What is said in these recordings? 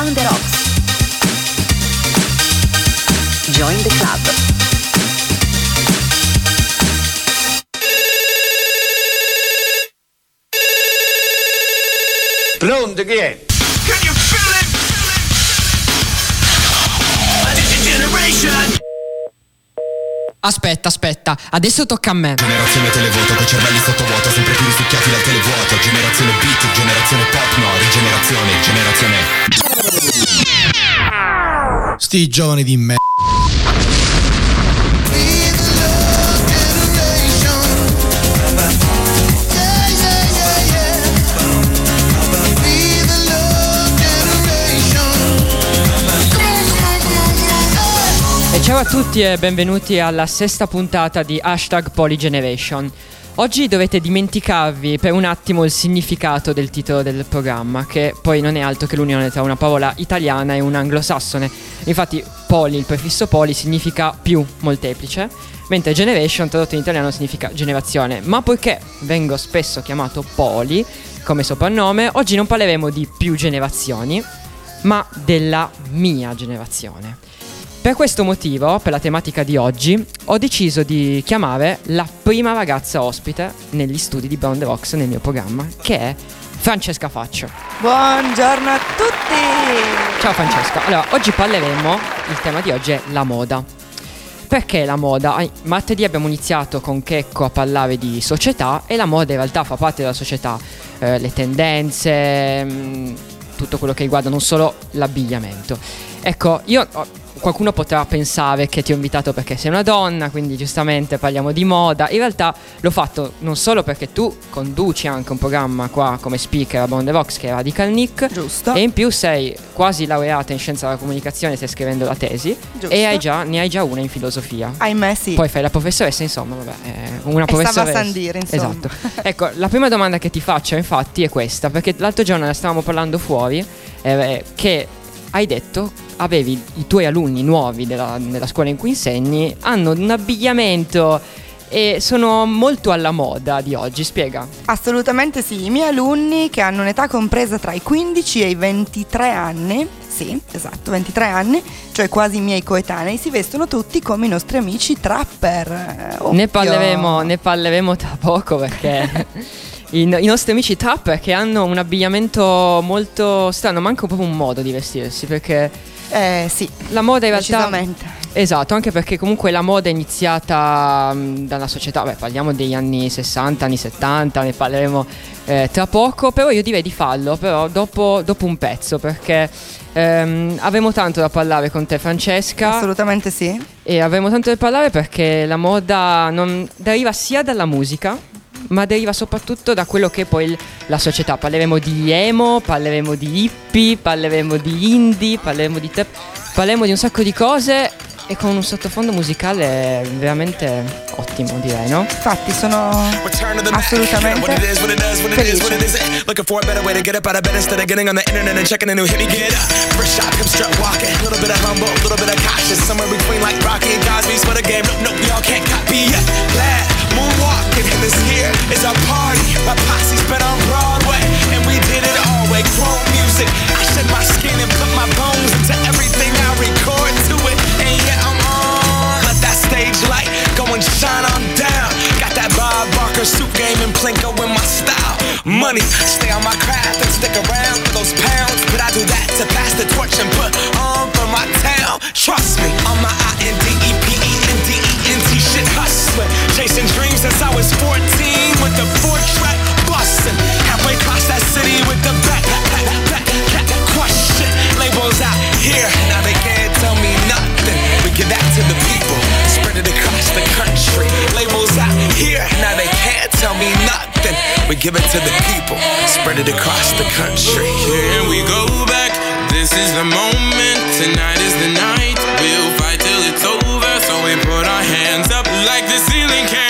Brown the Rocks. Join the club. Pronto, chi è? Can you feel it? Aspetta, aspetta, adesso tocca a me. Generazione televoto con cervelli sottovuoto Sempre più risucchiati dal televuoto Generazione beat, generazione pop No, rigenerazione, generazione Sti giovani di me. E ciao a tutti e benvenuti alla sesta puntata di Hashtag Polygeneration. Oggi dovete dimenticarvi per un attimo il significato del titolo del programma, che poi non è altro che l'unione tra una parola italiana e un anglosassone. Infatti, poly, il prefisso poly, significa più, molteplice, mentre generation, tradotto in italiano, significa generazione. Ma poiché vengo spesso chiamato poly come soprannome, oggi non parleremo di più generazioni, ma della mia generazione. Per questo motivo, per la tematica di oggi, ho deciso di chiamare la prima ragazza ospite negli studi di Brown the Rocks nel mio programma, che è Francesca Faccio. Buongiorno a tutti! Ciao Francesca. Allora, oggi parleremo, il tema di oggi è la moda. Perché la moda? Martedì abbiamo iniziato con Checco a parlare di società e la moda in realtà fa parte della società, Eh, le tendenze, mh, tutto quello che riguarda non solo l'abbigliamento. Ecco, io qualcuno potrà pensare che ti ho invitato perché sei una donna, quindi giustamente parliamo di moda. In realtà l'ho fatto non solo perché tu conduci anche un programma qua come speaker a Bond the Vox che è Radical Nick. Giusto. E in più sei quasi laureata in scienza della comunicazione, stai scrivendo la tesi. Giusto. E hai già, ne hai già una in filosofia. Ahimè sì. Poi fai la professoressa, insomma, vabbè, è una E stava a professoressa. San dire, insomma. Esatto. ecco, la prima domanda che ti faccio, infatti, è questa, perché l'altro giorno ne stavamo parlando fuori, eh, che hai detto avevi i tuoi alunni nuovi della, della scuola in cui insegni, hanno un abbigliamento e sono molto alla moda di oggi, spiega. Assolutamente sì. I miei alunni che hanno un'età compresa tra i 15 e i 23 anni, sì, esatto, 23 anni, cioè quasi i miei coetanei, si vestono tutti come i nostri amici trapper. Eh, Ne occhio. parleremo, ne parleremo tra poco perché i, i nostri amici trapper che hanno un abbigliamento molto strano, ma anche proprio un modo di vestirsi perché Eh sì, la moda in realtà... Esatto, anche perché comunque la moda è iniziata mh, dalla società, beh parliamo degli anni 60, anni 70, ne parleremo eh, tra poco, però io direi di farlo, però dopo, dopo un pezzo, perché ehm, avremo tanto da parlare con te Francesca Assolutamente sì. e avremo tanto da parlare perché la moda non deriva sia dalla musica, ma deriva soprattutto da quello che è poi il- la società. Parleremo di emo, parleremo di hippie, parleremo di indie, parleremo di trap, parleremo di un sacco di cose e con un sottofondo musicale veramente ottimo, direi, no? Infatti sono assolutamente felice. Moonwalking in this here, is our party. My posse's been on Broadway, and we did it all way. Chrome music, I shed my skin and put my bones into everything I record to it. And yet I'm on. Let that stage light go and shine on down. Got that Bob Barker suit game and Plinko in my style. Money, stay on my craft and stick around for those pounds. But I do that to pass the torch and put on for my town. Trust me, on my 14 with the four track bustin'. Halfway across that city with the back, back, question. Labels out here, now they can't tell me nothing. We give that to the people, spread it across the country. Labels out here, now they can't tell me nothing. We give it to the people, spread it across the country. Here we go back. This is the moment. Tonight is the night. We'll fight till it's over. So we put our hands up like the ceiling can't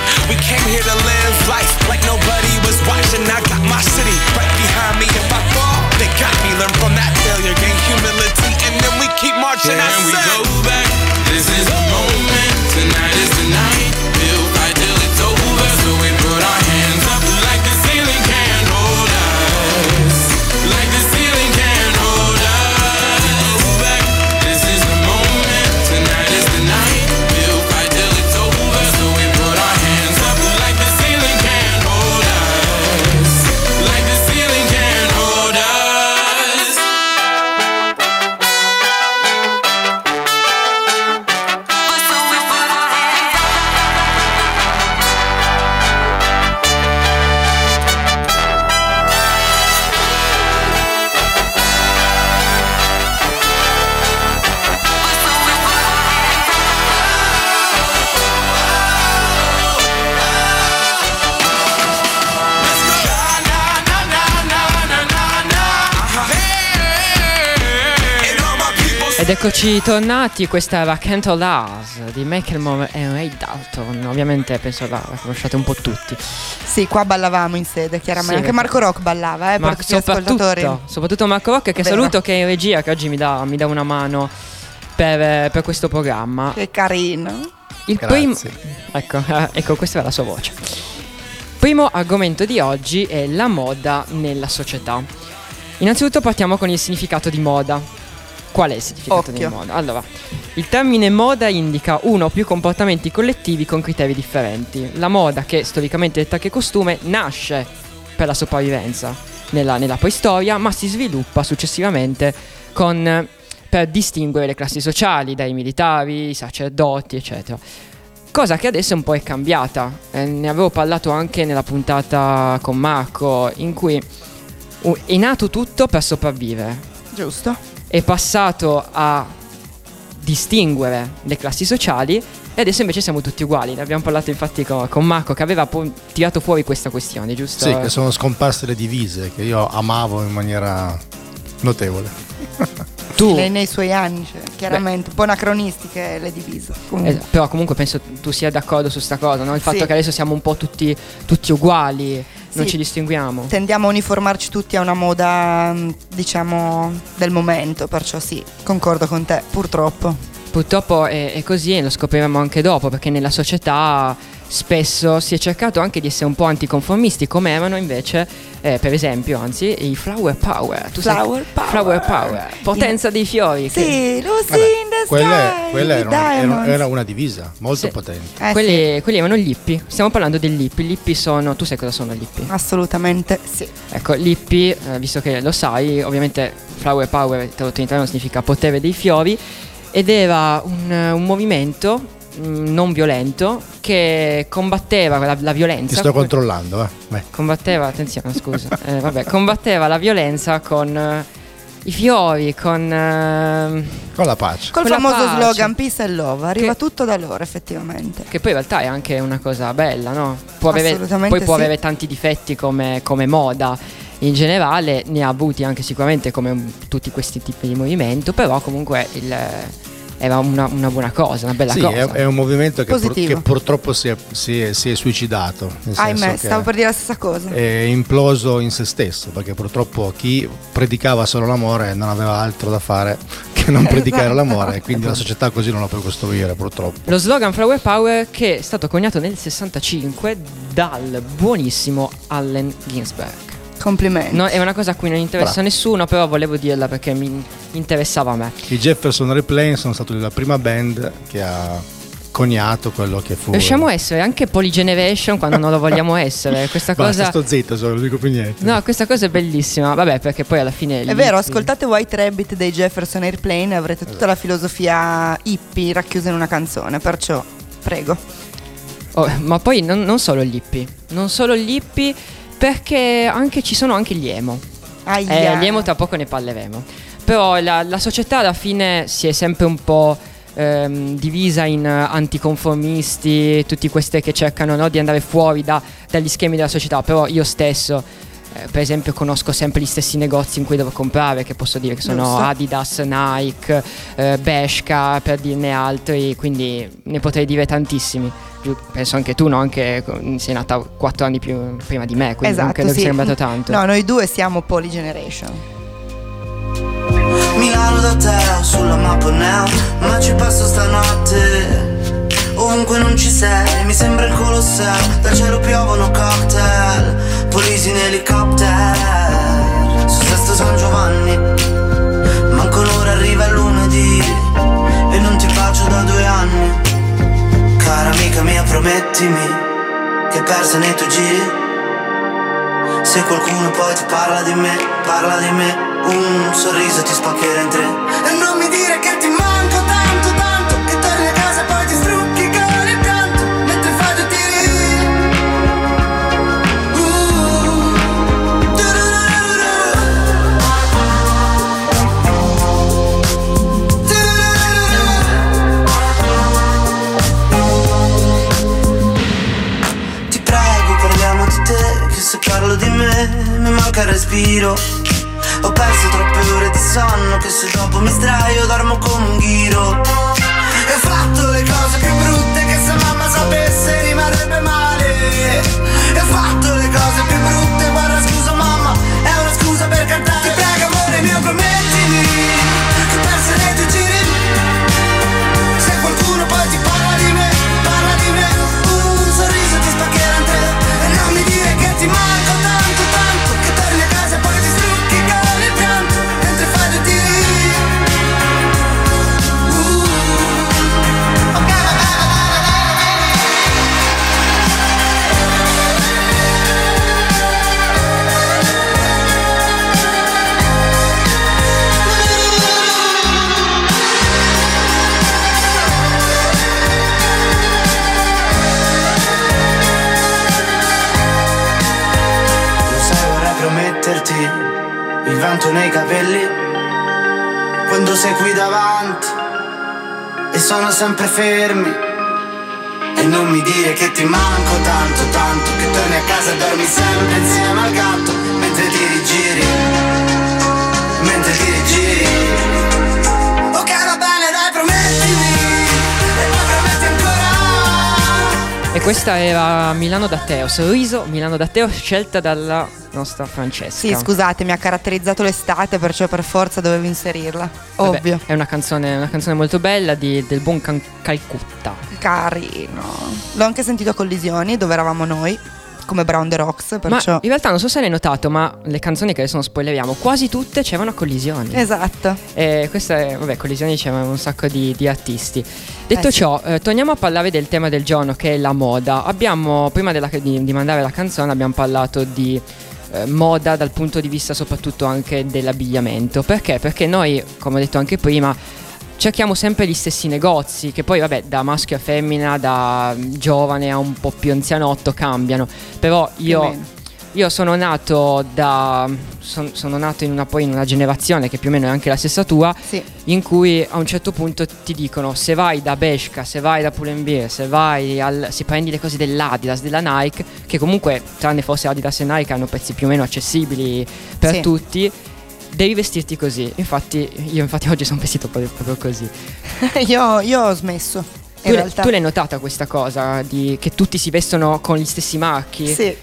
We came here to live life like nobody was watching. I got my city right behind me. If I fall, they got me. Learn from that failure, gain humility, and then we keep marching. I Can we go back? This is the moment. Tonight is the night. We'll fight till it's over. So we put our hands eccoci tornati, questa era Canto Lars di Macklemore e Ray Dalton. Ovviamente penso la, la conosciate un po' tutti. Sì, qua ballavamo in sede, chiaramente. Sì, Anche Marco Rock ballava, eh, Ma per tutti gli ascoltatori. soprattutto, soprattutto Marco Rock che Vero. saluto che è in regia che oggi mi dà, mi dà una mano per, per questo programma. Che carino. Il primo ecco, ecco, questa era la sua voce. Primo argomento di oggi è la moda nella società. Innanzitutto partiamo con il significato di moda. Qual è il significato Occhio. di moda? Allora, il termine moda indica uno o più comportamenti collettivi con criteri differenti. La moda, che storicamente detta che costume, nasce per la sopravvivenza nella, nella preistoria, ma si sviluppa successivamente con, per distinguere le classi sociali dai militari, i sacerdoti, eccetera. Cosa che adesso un po' è cambiata. Eh, ne avevo parlato anche nella puntata con Marco, in cui è nato tutto per sopravvivere. Giusto. È passato a distinguere le classi sociali e adesso invece siamo tutti uguali. Ne abbiamo parlato infatti con, con Marco che aveva po- tirato fuori questa questione, giusto? Sì, che sono scomparse le divise, che io amavo in maniera notevole. tu, Nei, nei suoi anni, cioè, chiaramente. Un po' anacronistiche le divise. Comunque. Eh, però comunque penso tu sia d'accordo su sta cosa, no? Il fatto Sì. che adesso siamo un po' tutti, tutti uguali, non ci distinguiamo. Tendiamo a uniformarci tutti a una moda, mh, diciamo, del momento, perciò sì, concordo con te, purtroppo. Purtroppo è, è così e lo scopriremo anche dopo perché nella società spesso si è cercato anche di essere un po' anticonformisti come erano invece, eh, per esempio, anzi, i flower power. Tu sai- Flower power. Flower power. Potenza dei fiori. che- Sì, Lucy Vabbè, in the quella, sky, quella era, una, era- una divisa molto Sì. potente. Eh, quelli, quelli erano gli hippie. Stiamo parlando degli hippie. Gli hippie sono. Tu sai cosa sono gli hippie? sì, assolutamente sì. Ecco, l'hippie, eh, visto che lo sai, ovviamente flower power tradotto in italiano significa potere dei fiori ed era un, un movimento non violento che combatteva la, la Ti violenza. sto controllando, eh. Vai. Combatteva, attenzione, scusa, eh, vabbè, combatteva la violenza con eh, i fiori, con ehm, Con la pace. Col Quella famoso pace. slogan Peace and Love, arriva Che- tutto da loro effettivamente. che poi in realtà è anche una cosa bella, no? Può avere, Assolutamente poi può sì. avere tanti difetti come, come moda in generale, ne ha avuti anche sicuramente come tutti questi tipi di movimento, però comunque il, era una, una buona cosa, una bella Sì, cosa. è, è un movimento che, pur- che purtroppo si è, si è- si è suicidato. Ahimè, stavo per dire la stessa cosa. È imploso in se stesso perché purtroppo chi predicava solo l'amore non aveva altro da fare che non predicare Esatto. l'amore e quindi la società così non la puoi costruire purtroppo. Lo slogan Flower Power che è stato coniato nel 65 dal buonissimo Allen Ginsberg. Complimenti. No, è una cosa a cui non interessa Bravo. nessuno, però volevo dirla perché mi interessava a me. I Jefferson Airplane sono stati la prima band che ha coniato quello che fu. Riusciamo a essere anche polygeneration quando non lo vogliamo essere. Questa Basta, cosa. sto zitto, solo, non dico più niente. No, questa cosa è bellissima. Vabbè, perché poi alla fine. È vero, ascoltate White Rabbit dei Jefferson Airplane e avrete tutta la filosofia hippie racchiusa in una canzone, perciò prego. Oh, ma poi non, non solo gli hippie. Non solo gli hippie, perché anche, ci sono anche gli emo. Aia. Eh, Liemo tra poco ne parleremo. Però la, la società alla fine si è sempre un po' ehm, divisa in eh, anticonformisti, tutti questi che cercano no, di andare fuori da- dagli schemi della società. Però io stesso, eh, per esempio, conosco sempre gli stessi negozi in cui devo comprare, che posso dire che sono Giusto. Adidas, Nike, eh, Bershka, per dirne altri, quindi ne potrei dire tantissimi. Penso anche tu, no? Anche con- sei nata 4 anni più prima di me, quindi non Esatto, credo che sì. sia cambiato tanto. No, noi due siamo Poly Generation. Milano da te sulla mappa neo Ma ci passo stanotte. Ovunque non ci sei Mi sembra il Colosseo Dal cielo piovono cocktail Polisi in elicottero Su Sesto San Giovanni Manco un'ora arriva il lunedì E non ti bacio da due anni. Cara amica mia promettimi Che persa nei tuoi giri se qualcuno poi ti parla di me, parla di me. Un sorriso ti spaccherà in tre. E non mi dire che ti manco tanto, Parlo di me mi manca il respiro. Ho perso troppe ore di sonno Che se dopo mi sdraio dormo come un ghiro. E ho fatto le cose più brutte Che se mamma sapesse rimarrebbe male. E ho fatto le cose più brutte Guarda scusa mamma È una scusa per cantare. Ti prego amore mio promettimi vento nei capelli quando sei qui davanti e sono sempre fermi. E non mi dire che ti manco tanto, tanto che torni a casa e dormi sempre insieme al gatto mentre ti rigiri, mentre ti rigiri. Ok va bene dai promettimi e poi prometti ancora. E questa era Milano da Teo, sorriso Milano da Teo scelta dalla nostra Francesca. Sì, scusate, mi ha caratterizzato l'estate, perciò per forza dovevo inserirla. Vabbè, Ovvio. È una canzone, una canzone molto bella di- del buon Can- Calcutta. Carino. L'ho anche sentito a Collisioni, dove eravamo noi, come Brown the Rocks, perciò... Ma in realtà non so se l'hai notato, ma le canzoni che adesso non spoileriamo, quasi tutte c'erano a collisioni. Esatto. E questa è, vabbè, collisioni c'erano un sacco di, di artisti. Detto Eh sì. ciò, eh, torniamo a parlare del tema del giorno che è la moda. Abbiamo, prima della- di, di mandare la canzone, abbiamo parlato di eh, moda dal punto di vista soprattutto anche dell'abbigliamento. Perché? Perché noi, come ho detto anche prima, cerchiamo sempre gli stessi negozi, che poi vabbè da maschio a femmina, da giovane a un po' più anzianotto cambiano. Però io... Io sono nato da. son- sono nato in una, poi in una generazione che più o meno è anche la stessa tua. Sì. In cui a un certo punto ti dicono: se vai da Bershka, se vai da Pull&Bear, se vai al. se prendi le cose dell'Adidas, della Nike, che comunque, tranne forse Adidas e Nike, hanno prezzi più o meno accessibili per Sì. tutti. Devi vestirti così. Infatti, io infatti oggi sono vestito proprio, così. io, io ho smesso. Tu, tu l'hai notata questa cosa? Di, che tutti si vestono con gli stessi marchi? Sì.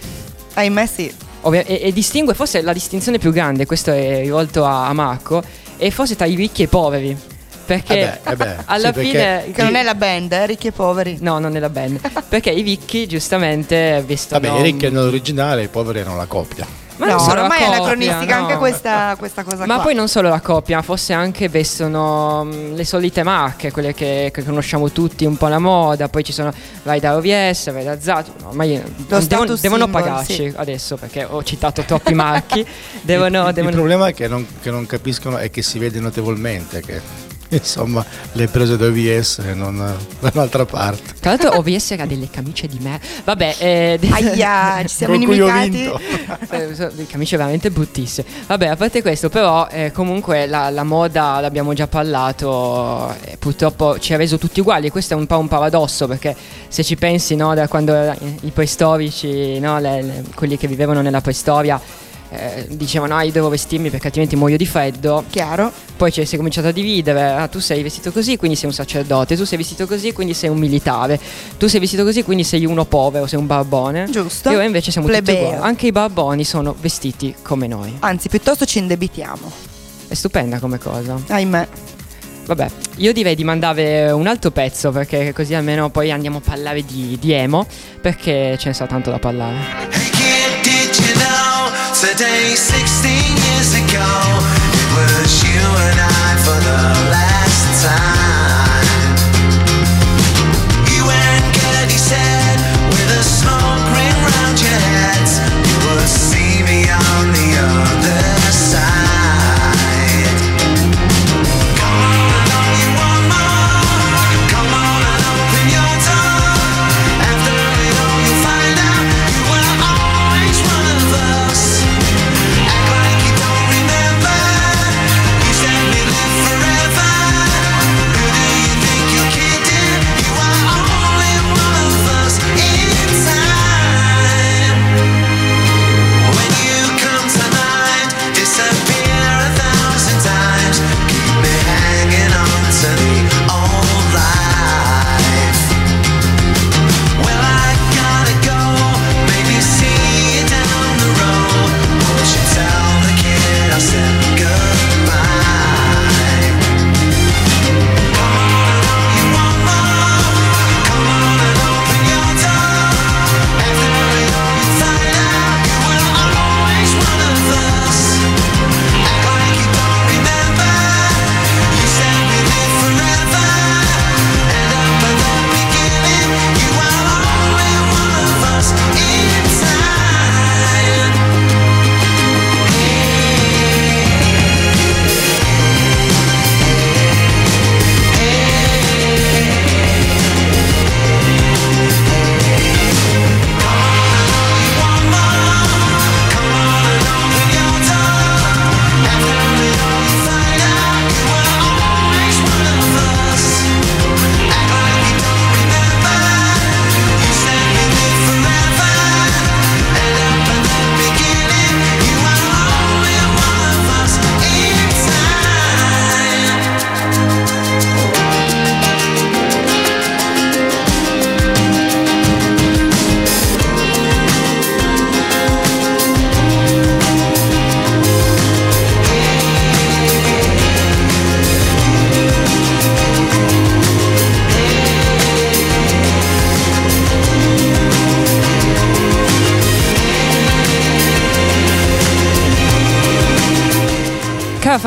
Ahimè sì. Ovvia- e, e distingue forse la distinzione più grande, questo è rivolto a, a Marco, è forse tra i ricchi e i poveri. Perché Eh beh, eh beh, alla sì, perché- fine. Che non è la band, eh, ricchi e poveri. No, non è la band. perché i ricchi giustamente vestono. Vabbè, i ricchi hanno l'originale, i poveri hanno la copia. Ma non no, ormai è anacronistica no. anche questa, questa cosa Ma qua. poi non solo la coppia, forse anche vestono mm, le solite marche, quelle che, che conosciamo tutti, un po' la moda. Poi ci sono, vai da OVS, vai da Zato. No, ma io- devono, devono symbol, pagarci sì. adesso perché ho citato troppi marchi. devono, il, il devono- problema è che non, che non capiscono è che si vede notevolmente che insomma le prese da OVS e non da un'altra parte. Tra l'altro OVS era delle camicie di me. Vabbè, eh, Aia, ci siamo inimicati. Eh, delle camicie veramente bruttissime. Vabbè, a parte questo, però, eh, comunque la, la moda l'abbiamo già parlato. eh, purtroppo ci ha reso tutti uguali. Questo è un po' un paradosso perché se ci pensi, no, da quando eh, i preistorici, no, le- le- quelli che vivevano nella preistoria. eh, dicevano ah io devo vestirmi perché altrimenti muoio di freddo Chiaro. Poi ci si è cominciato a dividere ah, tu sei vestito così quindi sei un sacerdote tu sei vestito così quindi sei un militare tu sei vestito così quindi sei uno povero sei un barbone Giusto. e ora invece siamo tutti Plebeo. uguali. Anche i barboni sono vestiti come noi. Anzi, piuttosto ci indebitiamo. È stupenda come cosa. Ahimè. Vabbè, io direi di mandare un altro pezzo perché così almeno poi andiamo a parlare di, di emo perché ce ne sa tanto da parlare. Hey kid, did you know today, 16 years ago, it was and I for the last time.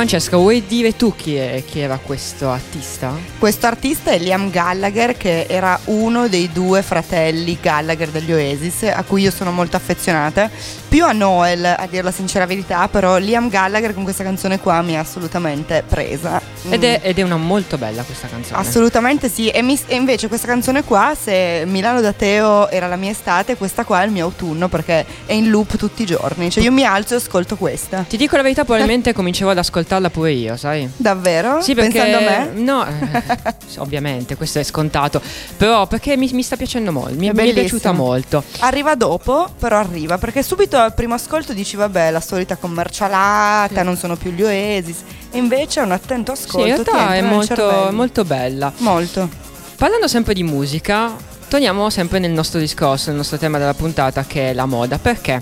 Francesca, vuoi dire tu chi, è- chi era questo artista? Questo artista è Liam Gallagher, che era uno dei due fratelli Gallagher degli Oasis, a cui io sono molto affezionata. Più a Noel, a dire la sincera verità, però Liam Gallagher con questa canzone qua mi ha assolutamente presa. Ed Mm. è, ed è una molto bella questa canzone. Assolutamente sì, e, mi- e invece questa canzone qua, se Milano da Teo era la mia estate, questa qua è il mio autunno perché è in loop tutti i giorni. Cioè io mi alzo e ascolto questa. Ti dico la verità, probabilmente comincerò ad ascoltarla pure io, sai? Davvero? Sì, perché Pensando a me? No, eh, sì, ovviamente, questo è scontato. Però perché mi, mi sta piacendo molto, mi, È mi è piaciuta molto. Arriva dopo, però arriva, perché subito al primo ascolto dici vabbè la solita commercialata, non sono più gli Oasis, e invece un attento Sì, ascolto in ti realtà è molto, molto bella. Molto. Parlando sempre di musica, torniamo sempre nel nostro discorso, nel nostro tema della puntata che è la moda. Perché?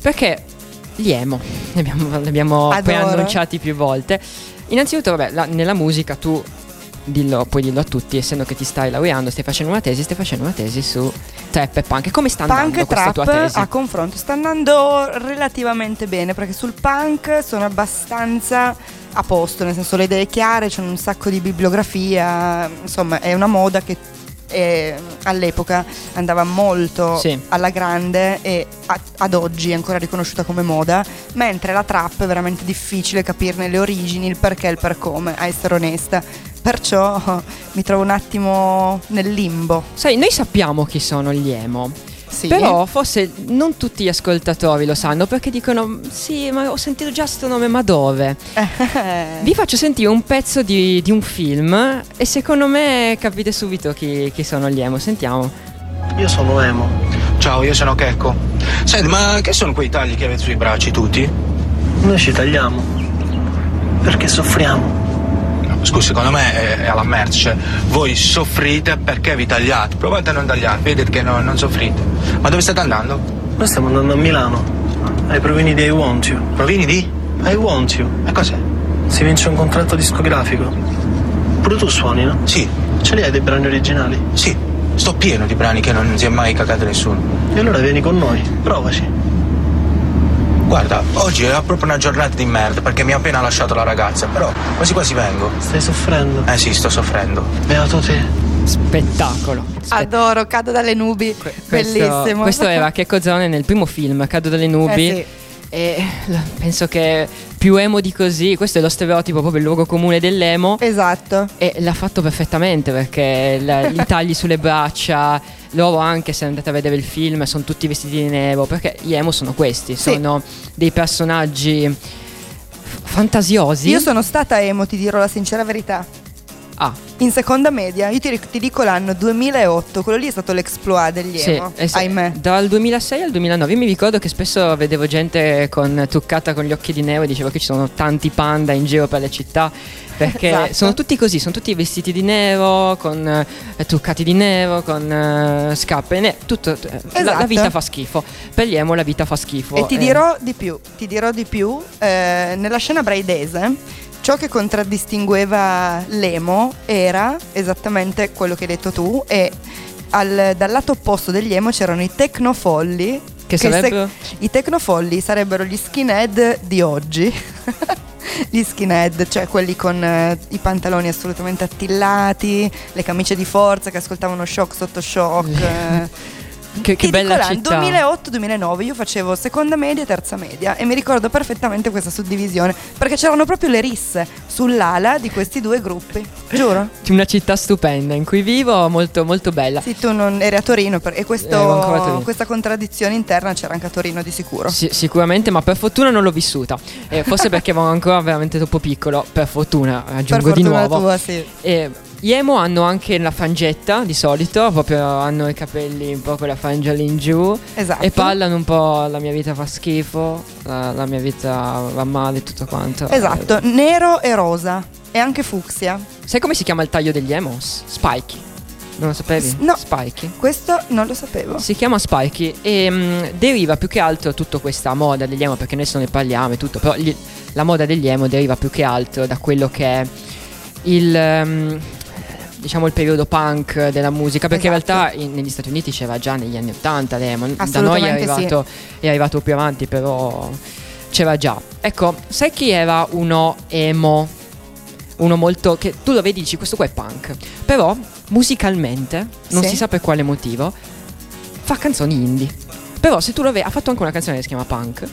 Perché gli emo, li abbiamo, li abbiamo preannunciati più volte. Innanzitutto, vabbè, la- nella musica tu dillo, puoi dirlo a tutti, essendo che ti stai laureando, stai facendo una tesi, stai facendo una tesi su trap e punk. Come sta andando Punk questa tua tesi? a confronto sta andando relativamente bene perché sul punk sono abbastanza a posto, nel senso le idee chiare, c'è un sacco di bibliografia, insomma è una moda che eh, all'epoca andava molto Sì. alla grande e a- ad oggi è ancora riconosciuta come moda, mentre la trap è veramente difficile capirne le origini, il perché e il per come, a essere onesta. Perciò mi trovo un attimo nel limbo. Sai, noi sappiamo chi sono gli emo. Sì. Però forse non tutti gli ascoltatori lo sanno perché dicono sì, ma ho sentito già sto nome, ma dove? Vi faccio sentire un pezzo di, di un film e secondo me capite subito chi, chi sono gli emo. Sentiamo. Io sono Emo. Ciao, io sono Checco. Senti, ma che sono quei tagli che avete sui bracci tutti? Noi ci tagliamo. Perché soffriamo. Scusi, secondo me è, è alla merce. Voi soffrite perché vi tagliate. Provate a non tagliarvi, vedete che no- non soffrite. Ma dove state andando? Noi stiamo andando a Milano, ai provini di I Want You. Provini di? I Want You. E cos'è? Si vince un contratto discografico. Pure tu suoni, no? Sì, Ce li hai dei brani originali? sì. Sto pieno di brani che non si è mai cagato nessuno. E allora vieni con noi, provaci. Guarda, oggi è proprio una giornata di merda perché mi ha appena lasciato la ragazza, però quasi quasi vengo. Stai soffrendo? Eh sì, sto soffrendo. Beato te. Spettacolo. Spe- Adoro, cado dalle nubi. questo, Bellissimo. Questo era Checco Zone nel primo film, Cado dalle nubi. Eh sì. E penso che più emo di così, questo è lo stereotipo, proprio il luogo comune dell'emo. Esatto. E l'ha fatto perfettamente perché la- i tagli sulle braccia, loro anche se andate a vedere il film sono tutti vestiti di nero, perché gli emo sono questi, Sì. sono dei personaggi fantasiosi. Io sono stata emo, ti dirò la sincera verità. Ah, In seconda media, io ti, ti dico l'anno 2008, quello lì è stato l'exploit degli emo. sì, Ahimè. dal 2006 al 2009 io mi ricordo che spesso vedevo gente con truccata con gli occhi di nero e dicevo che ci sono tanti panda in giro per le città perché Esatto. sono tutti così, sono tutti vestiti di nero, con eh, truccati di nero, con eh, scarpe nere, tutto, eh, la- la, Esatto. vita fa schifo. Per gli emo la vita fa schifo. E ti eh. dirò di più, ti dirò di più, eh, nella scena braidese ciò che contraddistingueva l'emo era esattamente quello che hai detto tu e al- dal lato opposto degli emo c'erano i tecnofolli Che se- sarebbero? I tecnofolli sarebbero gli skinhead di oggi. Gli skinhead, cioè quelli con eh, i pantaloni assolutamente attillati, le camicie di forza che ascoltavano shock sotto shock. Eh. Che, che bella l'anno, città. 2008-2009 io facevo seconda media e terza media e mi ricordo perfettamente questa suddivisione perché c'erano proprio le risse sull'ala di questi due gruppi, giuro. Una città stupenda in cui vivo, molto molto bella. Sì, tu non eri a Torino per- e questo- a Torino. questa contraddizione interna c'era anche a Torino di sicuro. Sì, sicuramente, ma per fortuna non l'ho vissuta. Eh, forse perché ero ancora veramente troppo piccolo. Per fortuna, per aggiungo di fortuna nuovo. tua, sì. E gli emo hanno anche la frangetta di solito, proprio hanno i capelli un po' con la frangia lì in giù. Esatto. E parlano un po' la mia vita fa schifo, la, la mia vita va male, tutto quanto. Esatto, nero e rosa e anche fucsia. Eh, sai come si chiama il taglio degli emo? S- Spikey. Non lo sapevi? S- no. Spikey. Questo non lo sapevo. Si chiama Spikey e mm, deriva più che altro tutta questa moda degli emo, perché noi se ne parliamo e tutto, però gli- la moda degli emo deriva più che altro da quello che è il... mm, Diciamo il periodo punk della musica, perché Esatto. in realtà in- negli Stati Uniti c'era già negli anni 80 l'emo, da noi è Assolutamente sì. arrivato, è arrivato più avanti, però c'era già. Ecco, sai chi era uno emo? Uno molto. che tu lo vedi dici questo qua è punk. Però musicalmente, non Sì. si sa per quale motivo, fa canzoni indie. Però se tu lo vedi, ha fatto anche una canzone che si chiama Punk.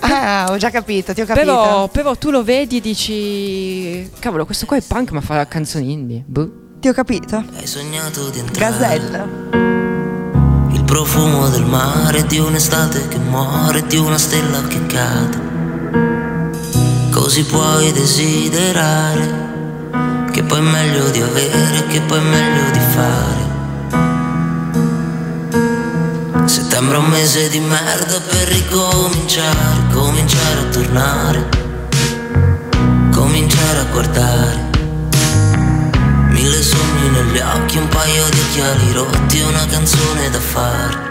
Ah, ho già capito, ti ho capito. Però, però tu lo vedi e dici. Cavolo, questo qua è punk, ma fa canzoni indie. Boh. Ti ho capito. Hai sognato di entrare Gazelle. Il profumo del mare di un'estate che muore di una stella che cade Così puoi desiderare Che poi è meglio di avere Che poi è meglio di fare Settembre è un mese di merda per ricominciare Cominciare a tornare Cominciare a guardare Mille sogni negli occhi, un paio di occhiali rotti una canzone da fare.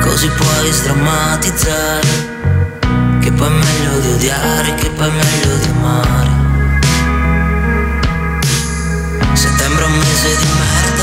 Così puoi sdrammatizzare, che poi è meglio di odiare, che poi è meglio di amare. Settembre è un mese di merda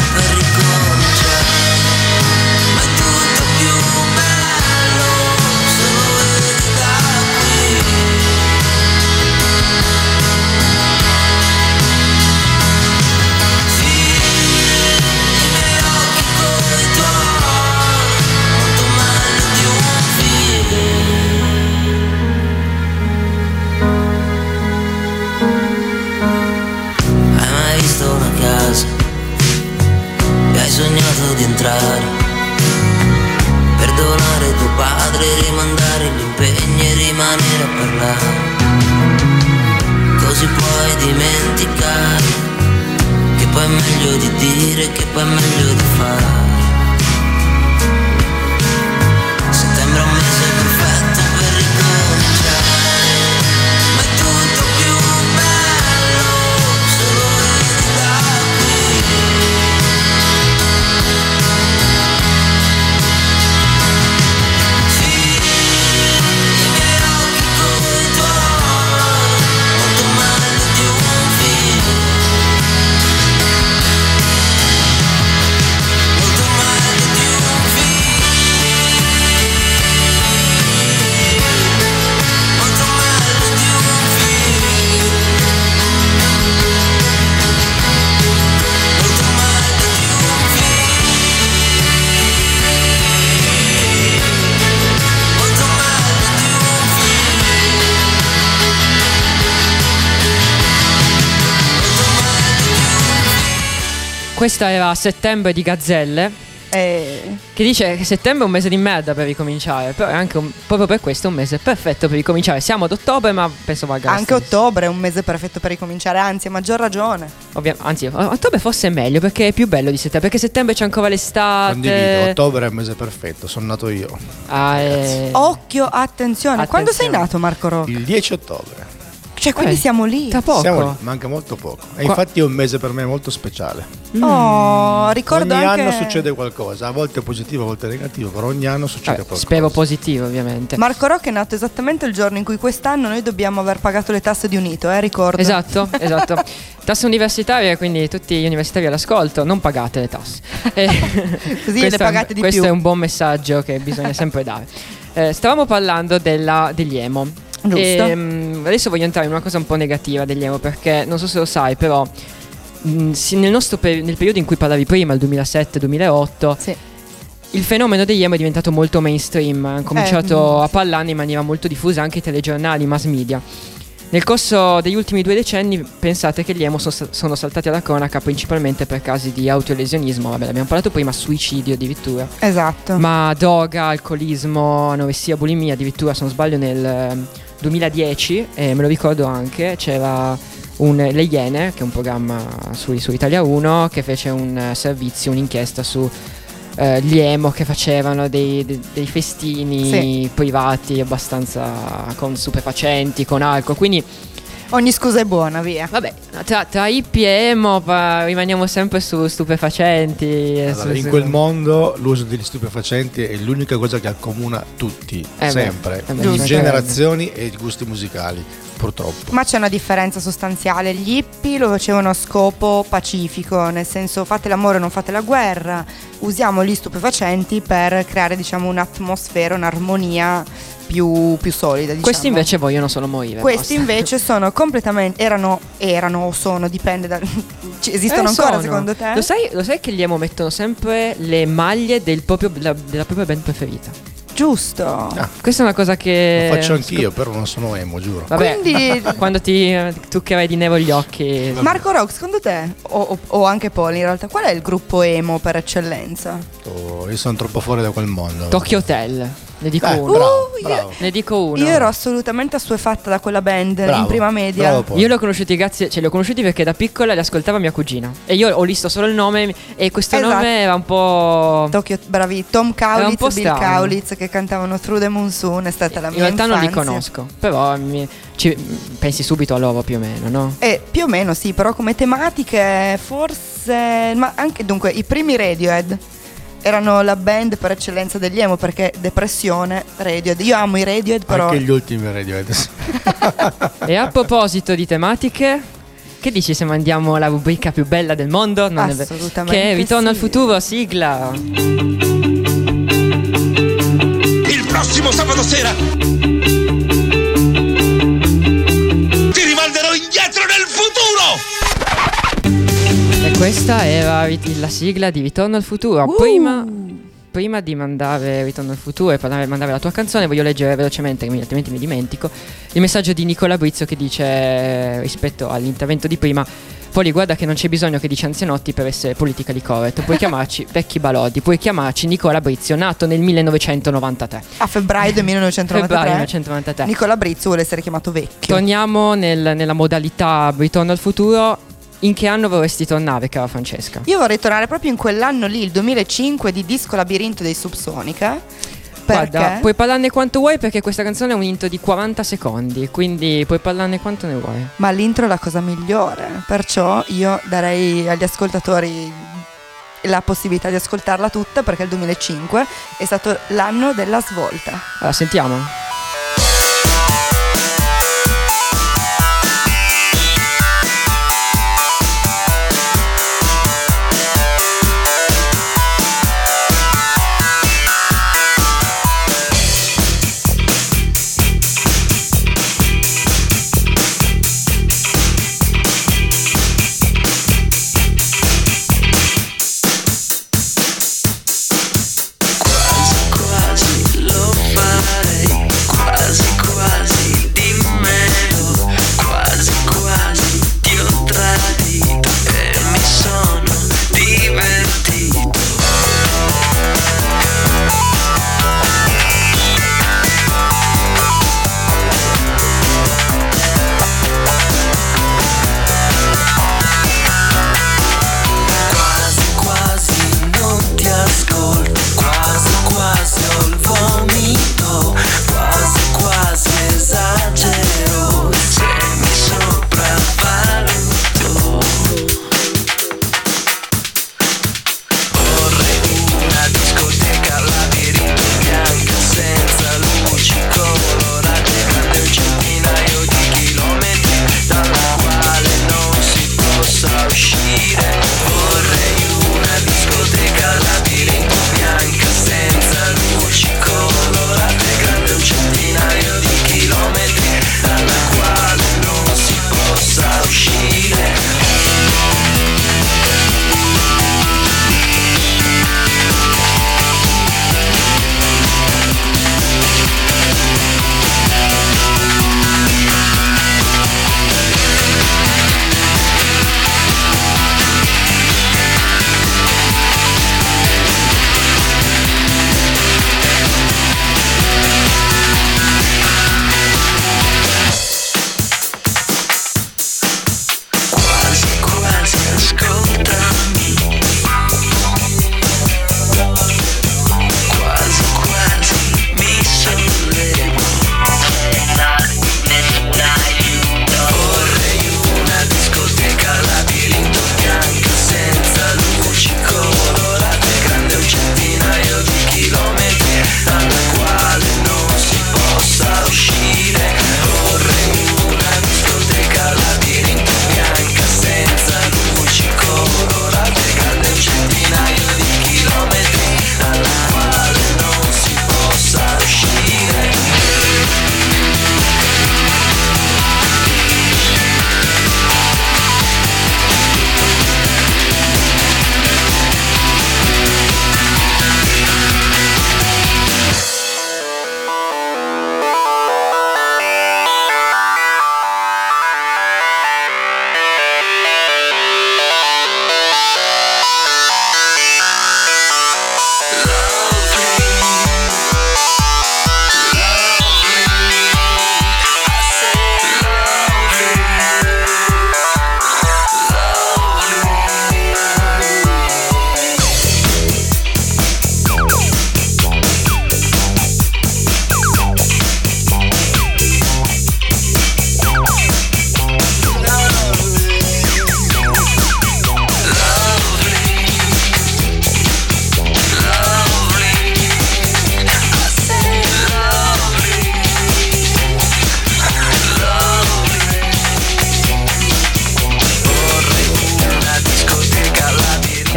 dire, che poi è Questa era Settembre di Gazzelle. Eh, Che dice che settembre è un mese di merda per ricominciare. Però è anche un- proprio per questo è un mese perfetto per ricominciare. Siamo ad ottobre, ma penso valga anche ottobre è un mese perfetto per ricominciare, anzi, a maggior ragione. Ovvia- anzi, ottobre forse è meglio perché è più bello di settembre. Perché settembre c'è ancora l'estate. Condivido, ottobre è il mese perfetto, sono nato io. Ah, eh, Occhio, attenzione. Quando sei Attenzione. nato, Marco Rocco? Il 10 ottobre. Cioè, quindi Eh, siamo lì. Tra poco. Siamo lì, manca molto poco. E Qua- infatti è un mese per me molto speciale. Oh, ricordo ogni anche... anno succede qualcosa, a volte positivo, a volte negativo, però ogni anno succede Vabbè, qualcosa. spero positivo, ovviamente. Marco Rocco è nato esattamente il giorno in cui quest'anno noi dobbiamo aver pagato le tasse di unito, eh, ricordo. Esatto, esatto. Tasse universitarie, quindi tutti gli universitari all'ascolto, non pagate le tasse. Eh, Così questo le pagate è, di questo più. è un buon messaggio che bisogna sempre dare. Eh, stavamo parlando della- degli emo. Giusto. Ehm, adesso voglio entrare in una cosa un po' negativa degli emo perché non so se lo sai, però mh, nel, nostro peri- nel periodo in cui parlavi prima, il 2007-2008, Sì. il fenomeno degli emo è diventato molto mainstream, ha cominciato mm, a parlarne in maniera molto diffusa anche i telegiornali, i mass media. Nel corso degli ultimi due decenni pensate che gli emo so- sono saltati alla cronaca principalmente per casi di autolesionismo, vabbè l'abbiamo parlato prima, suicidio addirittura, Esatto. ma droga, alcolismo, anoressia, bulimia addirittura se non sbaglio nel eh, 2010, e me lo ricordo anche, c'era un Le Iene, che è un programma su, su Italia 1, che fece un eh, servizio, un'inchiesta su eh, gli emo che facevano dei, dei- dei festini Sì. privati abbastanza con stupefacenti, con alcol. Quindi, Ogni scusa è buona, via. vabbè, tra, tra hippie e emo rimaniamo sempre su stupefacenti. e Allora, su- in quel mondo l'uso degli stupefacenti è l'unica cosa che accomuna tutti, Eh beh, sempre, eh beh, di giusto. generazioni e di gusti musicali, purtroppo. Ma c'è una differenza sostanziale. Gli hippie lo facevano a scopo pacifico, nel senso fate l'amore, non fate la guerra. Usiamo gli stupefacenti per creare, diciamo, un'atmosfera, un'armonia più, più solida. Diciamo. Questi invece vogliono solo morire. Questi basta. invece sono completamente. Erano, erano o sono, dipende da. Esistono Eh, ancora sono. secondo te? Lo sai, lo sai che gli emo mettono sempre le maglie del proprio- della, della propria band preferita? Giusto. Ah, Questa è una cosa che. lo faccio anch'io, però non sono emo, giuro. Vabbè, Quindi- quando ti eh, toccherai di nero gli occhi. Marco Rock, secondo te, o, o- o anche Paul in realtà, qual è il gruppo emo per eccellenza? Oh, io sono troppo fuori da quel mondo. Tokyo Hotel. Ne dico Dai, uno. bravo, Uh, io- bravo. Ne dico uno. Io ero assolutamente assuefatta da quella band in Bravo, prima media. Io li ho conosciuti grazie, cioè li ho conosciuti perché da piccola li ascoltava mia cugina. E io ho visto solo il nome e questo Esatto. nome era un po'. Tokyo, bravi, Tom Kaulitz po' e Bill strano. Kaulitz che cantavano Through the Monsoon, è stata la In mia realtà non li infanzia. conosco. Però mi- ci- pensi subito a loro più o meno, no? Eh, più o meno sì, però come tematiche forse... Ma anche dunque, i primi Radiohead erano la band per eccellenza degli emo perché depressione, Radiohead. Io amo i Radiohead però... Anche gli ultimi Radiohead. E a proposito di tematiche, che dici se mandiamo la rubrica più bella del mondo? Non è Assolutamente Che è Ritorno al sì. futuro, sigla. Il prossimo sabato sera ti rimanderò indietro nel futuro! Questa era la sigla di Ritorno al futuro. Uh. Prima, prima di mandare Ritorno al futuro e parlare- mandare la tua canzone, voglio leggere velocemente, altrimenti mi dimentico, il messaggio di Nicola Brizzo che dice, rispetto all'intervento di prima, Poli, guarda che non c'è bisogno che dici anzianotti per essere politically correct. Puoi chiamarci Vecchi Balodi, puoi chiamarci Nicola Brizio, nato nel 1993. A febbraio del 1993. Febbraio 1993. Nicola Brizio vuole essere chiamato vecchio. Torniamo nel- nella modalità Ritorno al futuro. In che anno vorresti tornare, cara Francesca? Io vorrei tornare proprio in quell'anno lì, il 2005 di Disco Labirinto dei Subsonica. Perché? Guarda, puoi parlarne quanto vuoi perché questa canzone è un intro di 40 secondi, quindi puoi parlarne quanto ne vuoi. Ma l'intro è la cosa migliore, perciò io darei agli ascoltatori la possibilità di ascoltarla tutta perché il 2005 è stato l'anno della svolta. Allora, sentiamo.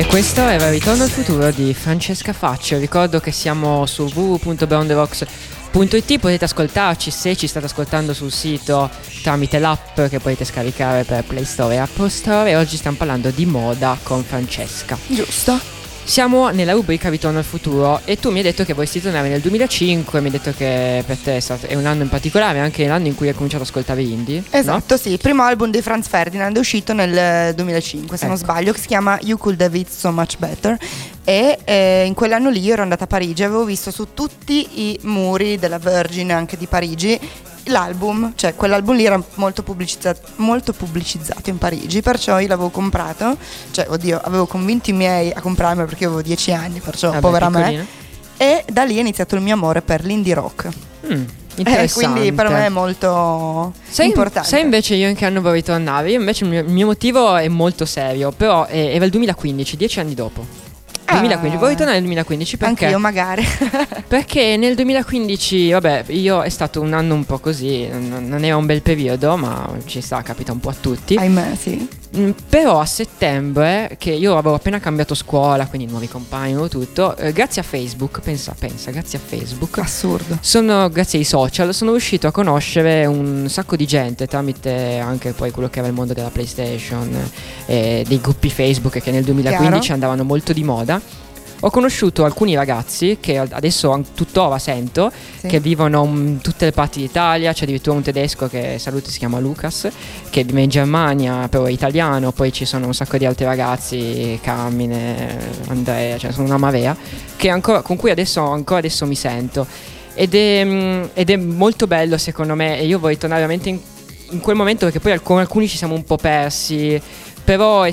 Questo era Ritorno al futuro di Francesca Faccio. Ricordo che siamo su www.browndevox.it, potete ascoltarci se ci state ascoltando sul sito tramite l'app che potete scaricare per Play Store e Apple Store e oggi stiamo parlando di moda con Francesca. Giusto? Siamo nella rubrica Ritorno al futuro e tu mi hai detto che vorresti tornare nel 2005, mi hai detto che per te è, un anno in particolare, anche l'anno in cui hai cominciato ad ascoltare indie. Esatto, sì, il primo album di Franz Ferdinand è uscito nel eh, 2005, se non Ecco. sbaglio, che si chiama You Could Have It So Much Better. E eh, in quell'anno lì io ero andata a Parigi, avevo visto su tutti i muri della Virgin, anche di Parigi, l'album, cioè quell'album lì era molto pubblicizzato, molto pubblicizzato in Parigi, perciò io l'avevo comprato, cioè oddio, avevo convinto i miei a comprarmelo perché io avevo 10 anni, perciò Vabbè, povera me. piccolina. E da lì è iniziato il mio amore per l'indie rock. Mm, Eh, quindi per me è molto Sai, importante. sai invece io in che anno vorrei tornare? Io invece il mio, il mio motivo è molto serio, però era il 2015, dieci anni dopo. 2015, vorrei tornare nel 2015 perché... Anche io magari. Perché nel 2015, vabbè, io è stato un anno un po' così, non, non era un bel periodo, ma ci sta, capita un po' a tutti. Ahimè, sì. Mm, Però a settembre, che io avevo appena cambiato scuola, quindi nuovi compagni e tutto, eh, grazie a Facebook, pensa, pensa, grazie a Facebook, Assurdo. sono, grazie ai social, sono riuscito a conoscere un sacco di gente tramite anche poi quello che era il mondo della PlayStation, eh, dei gruppi Facebook che nel 2015 Chiaro. andavano molto di moda. Ho conosciuto alcuni ragazzi che adesso tuttora sento Sì. che vivono in tutte le parti d'Italia, c'è addirittura un tedesco che saluto si chiama Lucas che vive in Germania, però è italiano, poi ci sono un sacco di altri ragazzi, Carmine, Andrea, cioè sono una marea, che ancora- con cui adesso, ancora adesso mi sento. Ed è, mm, ed è molto bello secondo me e io vorrei tornare veramente in, in quel momento perché poi con alcuni ci siamo un po' persi, però è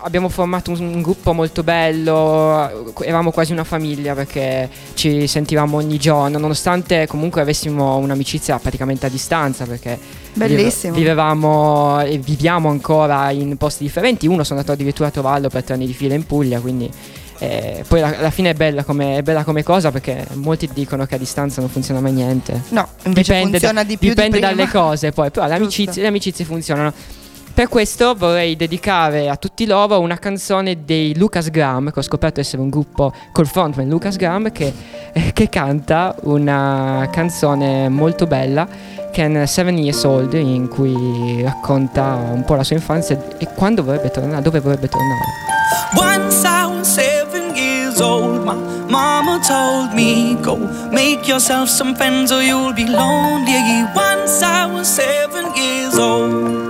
abbiamo formato un, un gruppo molto bello, eravamo quasi una famiglia perché ci sentivamo ogni giorno, nonostante comunque avessimo un'amicizia praticamente a distanza perché Bellissimo. vive- vivevamo e viviamo ancora in posti differenti, uno sono andato addirittura a trovarlo per tre anni di fila in Puglia, quindi eh, poi alla, alla fine è bella, come, è bella come cosa perché molti dicono che a distanza non funziona mai niente. No, invece dipende, funziona da- di più di dipende prima. dalle cose poi, però le amicizie, le amicizie funzionano. Per questo vorrei dedicare a tutti loro una canzone dei Lucas Graham, che ho scoperto essere un gruppo col frontman Lucas Graham, che, eh, che canta una canzone molto bella che è Seven Years Old, in cui racconta un po' la sua infanzia e quando vorrebbe tornare, dove vorrebbe tornare. Once I was seven years old, my mama told me, Go make yourself some friends or you'll be lonely. Once I was seven years old.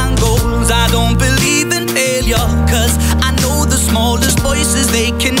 places they can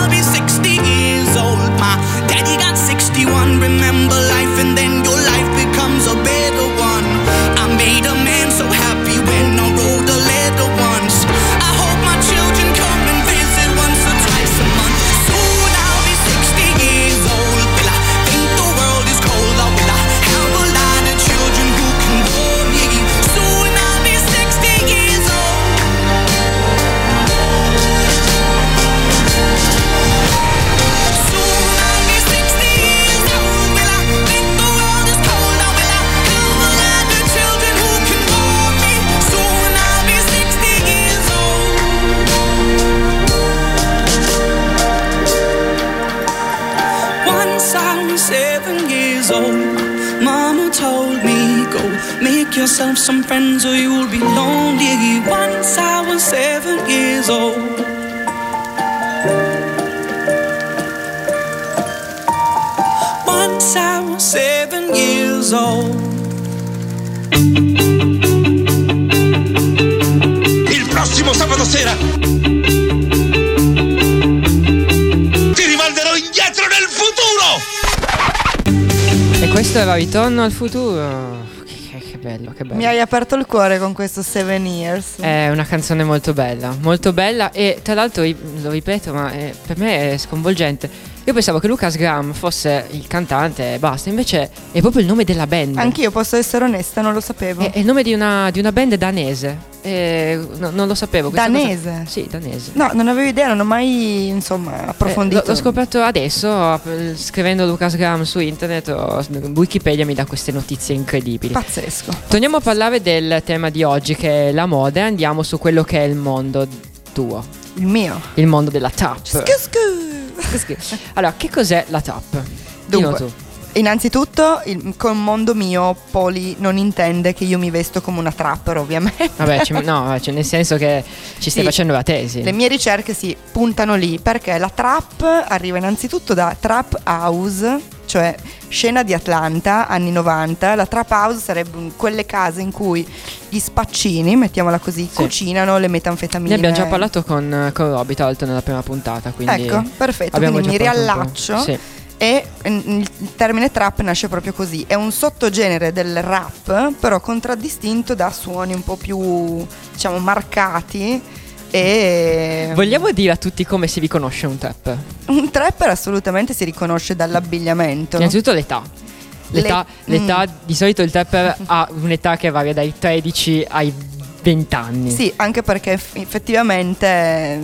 some friends or you'll be lonely. Once I was seven years old. Once I was seven years old. Il prossimo sabato sera ti rimanderò indietro nel futuro! E questo era Ritorno al futuro. Bello, che bello. Mi hai aperto il cuore con questo Seven Years. È una canzone molto bella, molto bella e tra l'altro lo ripeto, ma è- per me è sconvolgente. Io pensavo che Lucas Graham fosse il cantante e basta, invece è proprio il nome della band. Anch'io posso essere onesta, non lo sapevo. È, è il nome di una, di una band danese. E no- non lo sapevo. questa cosa- Danese? Sì, danese. No, non avevo idea, non ho mai insomma Eh, approfondito. l'ho, l'ho scoperto adesso, eh, scrivendo Lucas Graham su internet, Wikipedia mi dà queste notizie incredibili. Pazzesco. Torniamo a parlare del tema di oggi che è la moda e andiamo su quello che è il mondo tuo, Il mio. il mondo della tap. Scu, scu. Allora, che cos'è la tap? Dunque, tu. innanzitutto, il, con mondo mio, Poli non intende che io mi vesto come una trapper, ovviamente. Vabbè, ci- no, cioè nel senso che ci stai Sì. facendo la tesi. Le mie ricerche si puntano lì perché la trap arriva innanzitutto da trap house, cioè scena di Atlanta, anni 90. La trap house sarebbe quelle case in cui gli spaccini, mettiamola così, cucinano le metanfetamine. Ne abbiamo già parlato con, con Robby, tra l'altro, nella prima puntata. Quindi Ecco, perfetto, quindi mi riallaccio. Sì. E mm, il termine trap nasce proprio così, è un sottogenere del rap, però contraddistinto da suoni un po' più, diciamo, marcati e Vogliamo dire a tutti come si riconosce un trap? un trapper assolutamente si riconosce dall'abbigliamento. Innanzitutto l'età. L'età, Le- l'età mm. di solito il trapper ha un'età che varia dai 13 ai 20 anni. Sì, anche perché eff- effettivamente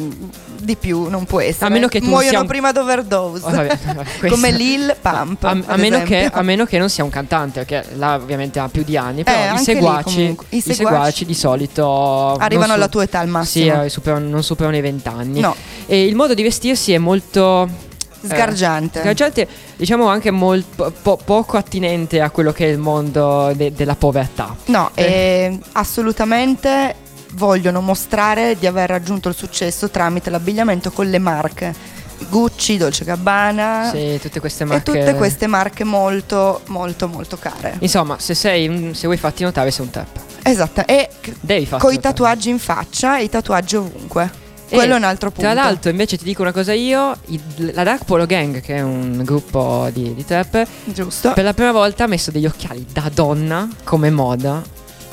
di più non può essere. A meno che tu Muoiono sia un- prima d'overdose. Oh, vabbè, questo- Come Lil Pump. A, a meno che, a meno che non sia un cantante, perché là ovviamente ha più di anni. Però Eh, i, anche lì seguaci, comunque. I i seguaci- seguaci di solito Arrivano non alla tua età al massimo. Sì, eh, superano- non superano i 20 anni. No. E il modo di vestirsi è molto. Eh, Sgargiante. sgargiante, diciamo anche molto po- poco attinente a quello che è il mondo de- della povertà. No, Eh. eh, assolutamente vogliono mostrare di aver raggiunto il successo tramite l'abbigliamento con le marche. Gucci, Dolce Gabbana Sì, tutte queste e marche. tutte queste marche molto, molto, molto care. Insomma, se, sei se vuoi farti notare, sei un trapper. Esatto, e Devi con i tatuaggi in faccia e i tatuaggi ovunque. E, Quello è un altro punto. Tra l'altro, invece, ti dico una cosa io: i- la Dark Polo Gang, che è un gruppo di, di trap, Giusto. per la prima volta ha messo degli occhiali da donna come moda.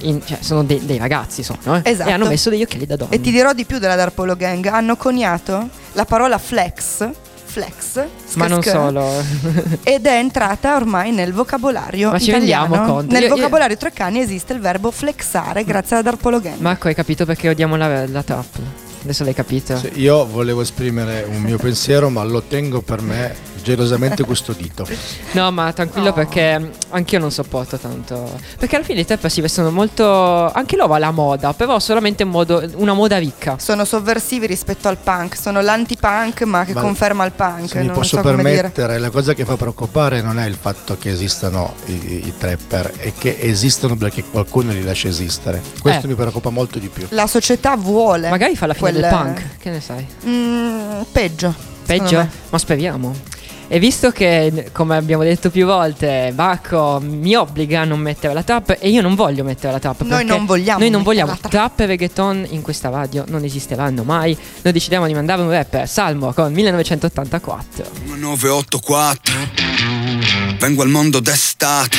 in- cioè, sono dei, dei ragazzi, sono, eh? Esatto. E hanno messo degli occhiali da donna. E ti dirò di più della Darpolo Gang. Hanno coniato la parola flex. Flex. Ma non solo. Ed è entrata ormai nel vocabolario Ma ci italiano. rendiamo conto? Nel Io- io- vocabolario treccani esiste il verbo flexare grazie alla Darpolo Gang. Marco, hai capito perché odiamo la, la trap? Adesso l'hai capito. Sì, io volevo esprimere un mio pensiero, ma lo tengo per me gelosamente custodito. No, ma tranquillo perché mm, anch'io non sopporto tanto. Perché alla fine i trapper si vestono molto. Anche loro alla moda, però solamente in modo, una moda ricca. Sono sovversivi rispetto al punk, sono l'anti-punk ma che Ma conferma il punk. Se mi non posso so come dire. permettere, la cosa che fa preoccupare non è il fatto che esistano i, i trapper, è che esistono perché qualcuno li lascia esistere. Questo Eh. mi preoccupa molto di più. La società vuole. Magari fa la fine quel- del punk. Che ne sai? Mm, peggio. Peggio? Ma speriamo. E visto che, come abbiamo detto più volte, Bacco mi obbliga a non mettere la trap e io non voglio mettere la trap. Noi non vogliamo Noi non vogliamo la trap e reggaeton in questa radio, non esisteranno mai. Noi decidiamo di mandare un rapper, Salmo, con 1984. 1984 Vengo al mondo d'estate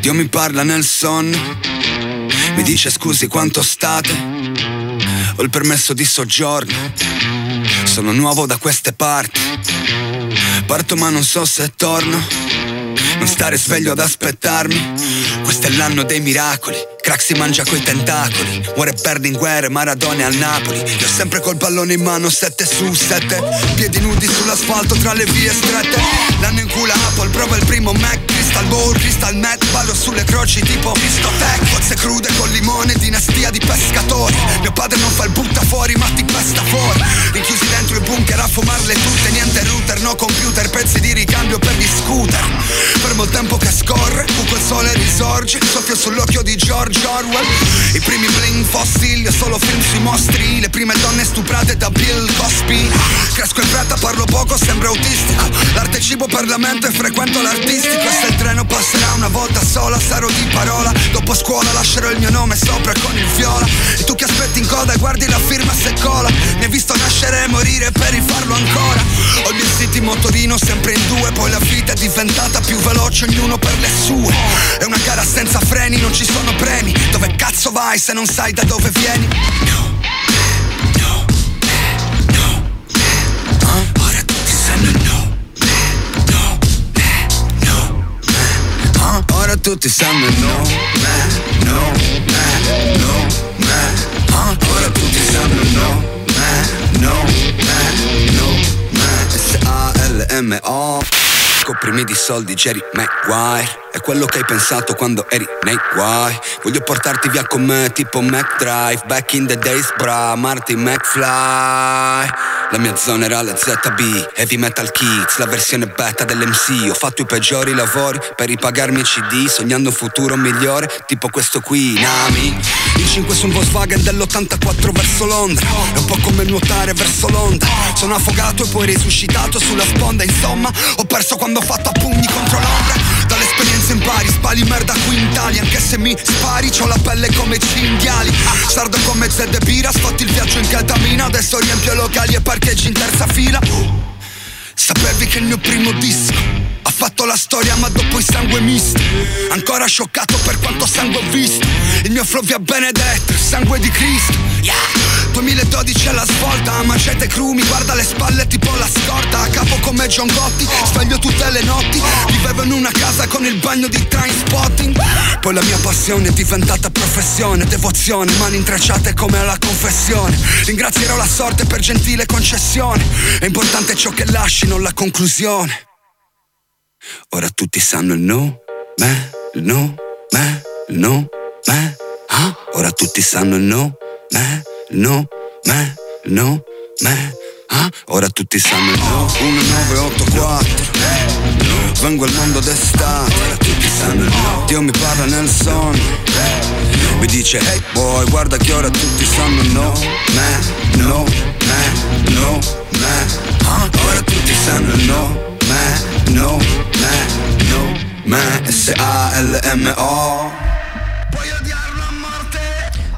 Dio mi parla nel sonno Mi dice scusi quanto state Ho il permesso di soggiorno Sono nuovo da queste parti Parto ma non so se torno. Non stare sveglio ad aspettarmi. Questo è l'anno dei miracoli. Crack si mangia coi tentacoli. Muore Berlinguer, Maradona al Napoli. Io sempre col pallone in mano, 7 su 7 Piedi nudi sull'asfalto tra le vie strette. L'anno in cui la Apple prova il primo Mac Crystal Ball, Crystal Met Ballo sulle croci tipo Mistotech Cozze crude con limone, dinastia di pescatori Mio padre non fa il butta fuori ma ti pesta fuori Rinchiusi dentro il bunker a fumarle tutte Niente router no computer, pezzi di ricambio per gli scooter. Fermo il tempo che scorre, buco il sole risorge, soffio sull'occhio di George Orwell. I primi bling fossili, solo film sui mostri, le prime donne stuprate da Bill Cosby. Cresco in fretta, parlo poco, sembro autistico. L'arte cibo per la mente frequento l'artistico. Il treno passerà una volta sola, sarò di parola. Dopo scuola lascerò il mio nome sopra con il viola. E tu che aspetti in coda e guardi la firma se cola. Ne hai visto nascere e morire per rifarlo ancora. Ho gli siti motorino sempre in due, poi la vita è diventata più veloce, ognuno per le sue. È una gara senza freni, non ci sono premi. Dove cazzo vai se non sai da dove vieni? Tutti sanno no, me, no, me, no, me. Ah, ora tutti sanno no, me, no, me, no, me. S-A-L-M-O Coprimi di soldi Jerry Maguire. È quello che hai pensato quando eri nei guai Voglio portarti via con me tipo McDrive Back in the days bra Marty McFly La mia zona era la ZB Heavy Metal Kids La versione beta dell'MC Ho fatto i peggiori lavori per ripagarmi i CD Sognando un futuro migliore tipo questo qui Nami. Il 5 su un Volkswagen dell'84 verso Londra È un po' come nuotare verso l'onda Sono affogato e poi risuscitato sulla sponda Insomma ho perso quando ho fatto a pugni contro l'ombra Dall'esperienza impari Spali merda qui in Italia Anche se mi spari C'ho la pelle come cinghiali. Sardo come Zed e Bira il viaggio in ketamina Adesso riempio locali e parcheggi in terza fila. Sapevi che il mio primo disco ha fatto la storia ma dopo il sangue misto. Ancora scioccato per quanto sangue ho visto. Il mio flow vi ha benedetto, sangue di Cristo yeah. 2012 alla svolta, macete cru Mi guarda le spalle tipo la scorta A capo come John Gotti, sveglio tutte le notti Vivevo in una casa con il bagno di trainspotting Poi la mia passione è diventata professione Devozione, mani intrecciate come alla confessione Ringrazierò la sorte per gentile concessione È importante ciò che lasci, non la conclusione Ora tutti sanno il no, me, il no, me, il no, me. Ah, ora tutti sanno il no, me, il no, me, il no, me. Ah, ora tutti sanno. Il no. 1984. Vengo al mondo d'estate. Ora tutti sanno. Il no. Dio mi parla nel sonno. Mi dice hey boy, guarda che ora tutti sanno. Il no, me, no, me, no, me. Ah, ora tutti sanno. Il no, me, no, me, no, me, S-A-L-M-O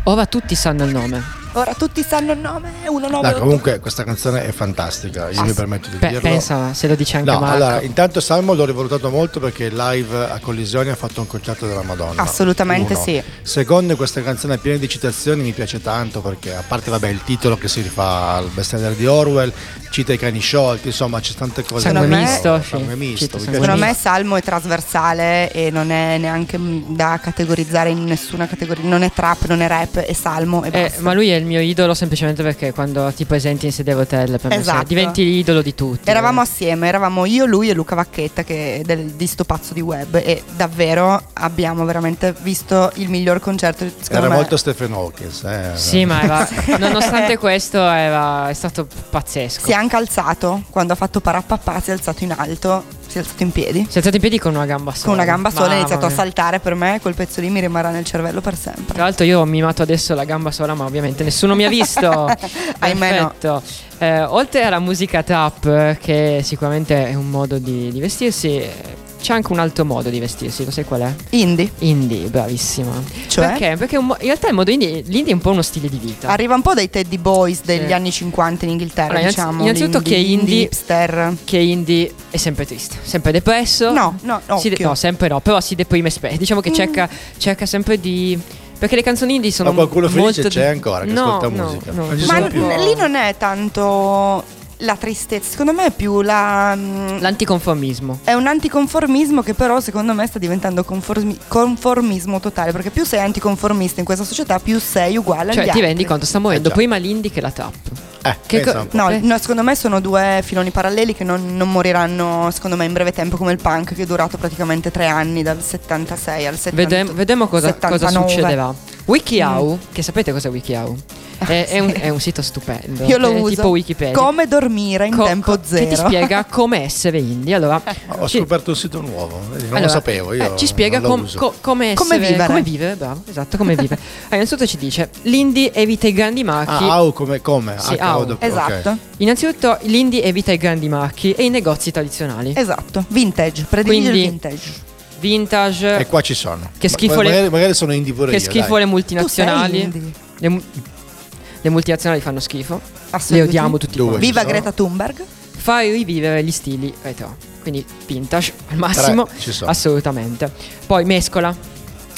Ora tutti sanno il nome. Ora tutti sanno il nome, uno nome. Dai, comunque questa canzone è fantastica, io Ah, mi permetto di pe- dirlo. pensa, se lo dice anche No, Marco. allora, intanto Salmo l'ho rivalutato molto perché live a Collisioni ha fatto un concerto della Madonna. Assolutamente Uno. sì. Secondo, questa canzone è piena di citazioni, mi piace tanto perché a parte vabbè il titolo che si rifà al bestseller di Orwell, cita i cani sciolti, insomma c'è tante cose. Sangue da- misto, sangue misto, mi piace Secondo me Salmo è trasversale e non è neanche da categorizzare in nessuna categoria. Non è trap, non è rap, è Salmo e Eh, ma lui è il mio idolo semplicemente perché quando ti presenti in sede hotel per me Esatto. sei- diventi l'idolo di tutti. Eravamo assieme, eravamo io, lui e Luca Vacchetta che è del, di sto pazzo di web e davvero abbiamo veramente visto il miglior concerto. Era me. molto Stephen Hawkins. Eh. Sì, ma era- nonostante questo era, è stato pazzesco. È anche alzato quando ha fatto parappapà, si è alzato in alto, si è alzato in piedi. Si è alzato in piedi con una gamba sola. Con una gamba sola ha iniziato a saltare per me, quel pezzo lì mi rimarrà nel cervello per sempre. Tra l'altro io ho mimato adesso la gamba sola, ma ovviamente nessuno mi ha visto. Ahimè no. Eh, oltre alla musica trap, eh, che sicuramente è un modo di, di vestirsi, c'è anche un altro modo di vestirsi, lo sai qual è? Indie. Indie, bravissima. Cioè? Perché? Perché un mo- in realtà il modo indie, l'indie è un po' uno stile di vita. Arriva un po' dai Teddy Boys degli Sì. anni 50 in Inghilterra, Allora, diciamo. innanzitutto che indie- hipster. Che indie è sempre triste, sempre depresso. No, no, de- no, sempre no, però si deprime spesso. Diciamo che Mm. cerca, cerca sempre di. Perché le canzoni indie sono Ma qualcuno felice molto c'è ancora che no, ascolta no, musica. no. Ma più. lì non è tanto la tristezza, secondo me è più la... mm, L'anticonformismo. È un anticonformismo che però secondo me sta diventando conformi- conformismo totale, perché più sei anticonformista in questa società, più sei uguale agli Cioè, ti altri. rendi conto, sta morendo Eh, prima l'indie che la trap. Eh, Che co-. No, Eh. no, secondo me sono due filoni paralleli che non, non moriranno, secondo me, in breve tempo come il punk che è durato praticamente tre anni, dal 76 al 70. Vedem- vedremo cosa, cosa 79. succederà. WikiHow, che sapete cos'è WikiHow? È, è un, è un sito stupendo. Io lo è uso. Tipo Wikipedia. Come dormire in Co- tempo zero. Che ti spiega come essere indie. Allora, Ho ci- scoperto un sito nuovo, non allora, lo sapevo. Io eh, ci spiega com- co- come, Come essere- vivere. Come vivere, bravo, esatto, come vivere. Allora, innanzitutto ci dice: l'indie evita i grandi marchi. Ah, au come? come? Sì, Ah, au. ok. Esatto. Innanzitutto, l'indie evita i grandi marchi e i negozi tradizionali. Esatto. Vintage. Predilige Quindi- il vintage. Vintage. E qua ci sono. Che schifo ma- le- magari, magari sono indie pure che io, schifo dai. le multinazionali. Le, le multinazionali fanno schifo. Le odiamo tutti Due. quanti. Viva. Greta Thunberg. Fai rivivere gli stili retro. Quindi vintage al massimo. Tre ci sono. Assolutamente. Poi mescola.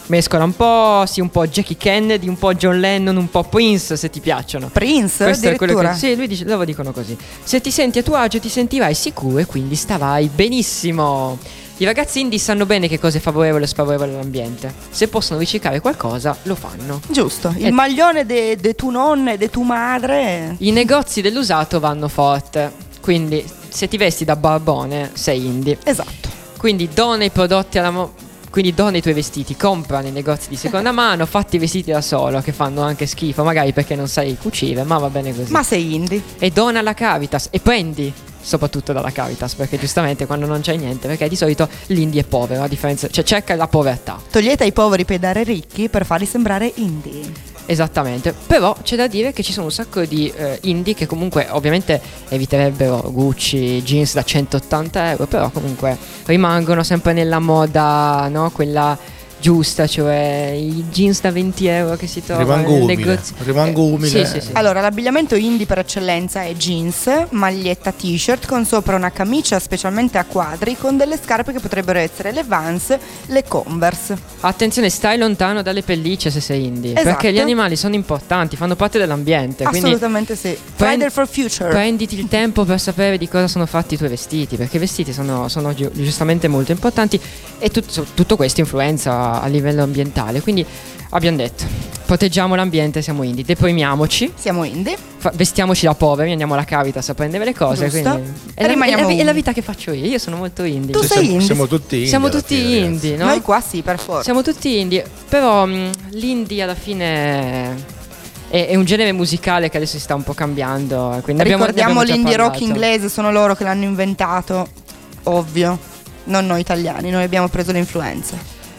Mescola un po', sì, un po' Jackie Kennedy, un po' John Lennon, un po' Prince se ti piacciono. Prince, Questo è quello che Sì, lui dice, loro dicono così. Se ti senti a tuo agio ti sentirai sicuro e quindi starai benissimo. I ragazzi indie sanno bene che cosa è favorevole e sfavorevole all'ambiente. Se possono riciclare qualcosa, lo fanno. Giusto. Il Eh. maglione de, de tu nonna e de tu madre. I negozi dell'usato vanno forte. Quindi se ti vesti da barbone, sei indie. Esatto. Quindi dona i prodotti alla mo- quindi dona i tuoi vestiti, compra nei negozi di seconda mano, fatti i vestiti da solo che fanno anche schifo, magari perché non sai cucire, ma va bene così. Ma sei indie. E dona alla Caritas e prendi soprattutto dalla Caritas, perché giustamente quando non c'hai niente, perché di solito l'indie è povero, a differenza, cioè cerca la povertà. Togliete ai poveri per dare ricchi per farli sembrare indie. Esattamente, però c'è da dire che ci sono un sacco di eh, indie che comunque ovviamente eviterebbero Gucci, jeans da 180 euro, però comunque rimangono sempre nella moda, no? Quella giusta, cioè i jeans da 20 euro che si trovano Rimango nel umile, negozio. rimango Eh, umile. Sì, sì, sì. Allora, l'abbigliamento indie per eccellenza è jeans, maglietta t-shirt con sopra una camicia specialmente a quadri con delle scarpe che potrebbero essere le Vans, le Converse. Attenzione, stai lontano dalle pellicce se sei indie, Esatto. perché gli animali sono importanti, fanno parte dell'ambiente, Assolutamente sì. Prend- for Future. Prenditi il tempo per sapere di cosa sono fatti i tuoi vestiti, perché i vestiti sono, sono giu- giustamente molto importanti e tut- tutto questo influenza a livello ambientale. Quindi abbiamo detto, proteggiamo l'ambiente, siamo indie, deprimiamoci, Siamo indie. fa- vestiamoci da poveri, andiamo alla Caritas a prendere le cose. Quindi è, E la, è, rimaniamo la, è la vita che faccio io, io sono molto indie. Tu Sì, sei siamo, indie. siamo tutti indie. Siamo tutti fine, indie, no? Noi qua sì, per forza. Siamo tutti indie, però mh, l'indie alla fine è, è un genere musicale che adesso si sta un po' cambiando. Quindi abbiamo, Ricordiamo abbiamo già l'indie rock inglese, sono loro che l'hanno inventato. Ovvio. Non noi italiani, noi abbiamo preso l'influenza.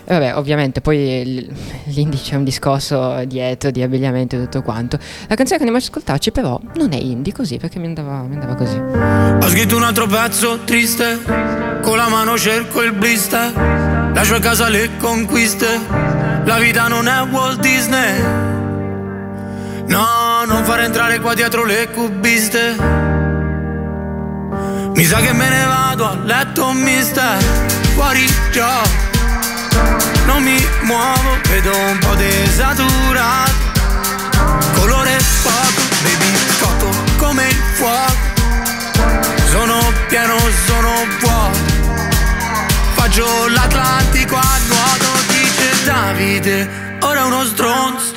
E vabbè, ovviamente, poi l- l'indie c'è un discorso dietro di abbigliamento e tutto quanto. La canzone che andiamo ad ascoltarci, però, non è indie così, perché mi andava, mi andava così. Ho scritto un altro pezzo triste, con la mano cerco il blister, lascio a casa le conquiste, la vita non è Walt Disney. No, non fare entrare qua dietro le cubiste. Mi sa che me ne vado a letto mister, fuori già. Non mi muovo, vedo un po' desaturato. Colore poco, baby, scotto come il fuoco. Sono pieno, sono vuoto. Faccio l'Atlantico a nuoto, dice Davide. Ora uno stronzo,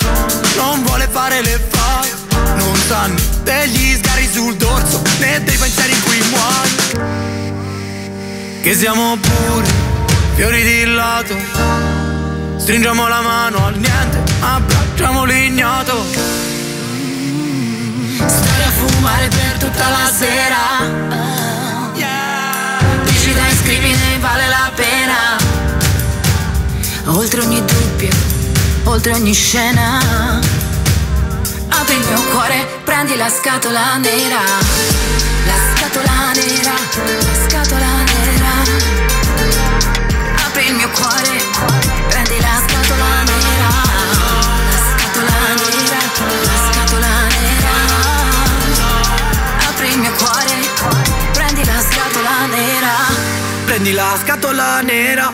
non vuole fare le foto. Non sanno degli sgari sul dorso, né dei pensieri in cui muori. Che siamo puri, fiori di lato. Stringiamo la mano al niente, abbracciamo l'ignoto. Stare a fumare per tutta la sera. Dici dai scrivi ne vale la pena. Oltre ogni dubbio, oltre ogni scena. Apri il mio cuore, prendi la scatola nera. La scatola nera, la scatola nera. Apri il mio cuore, Prendi la scatola nera.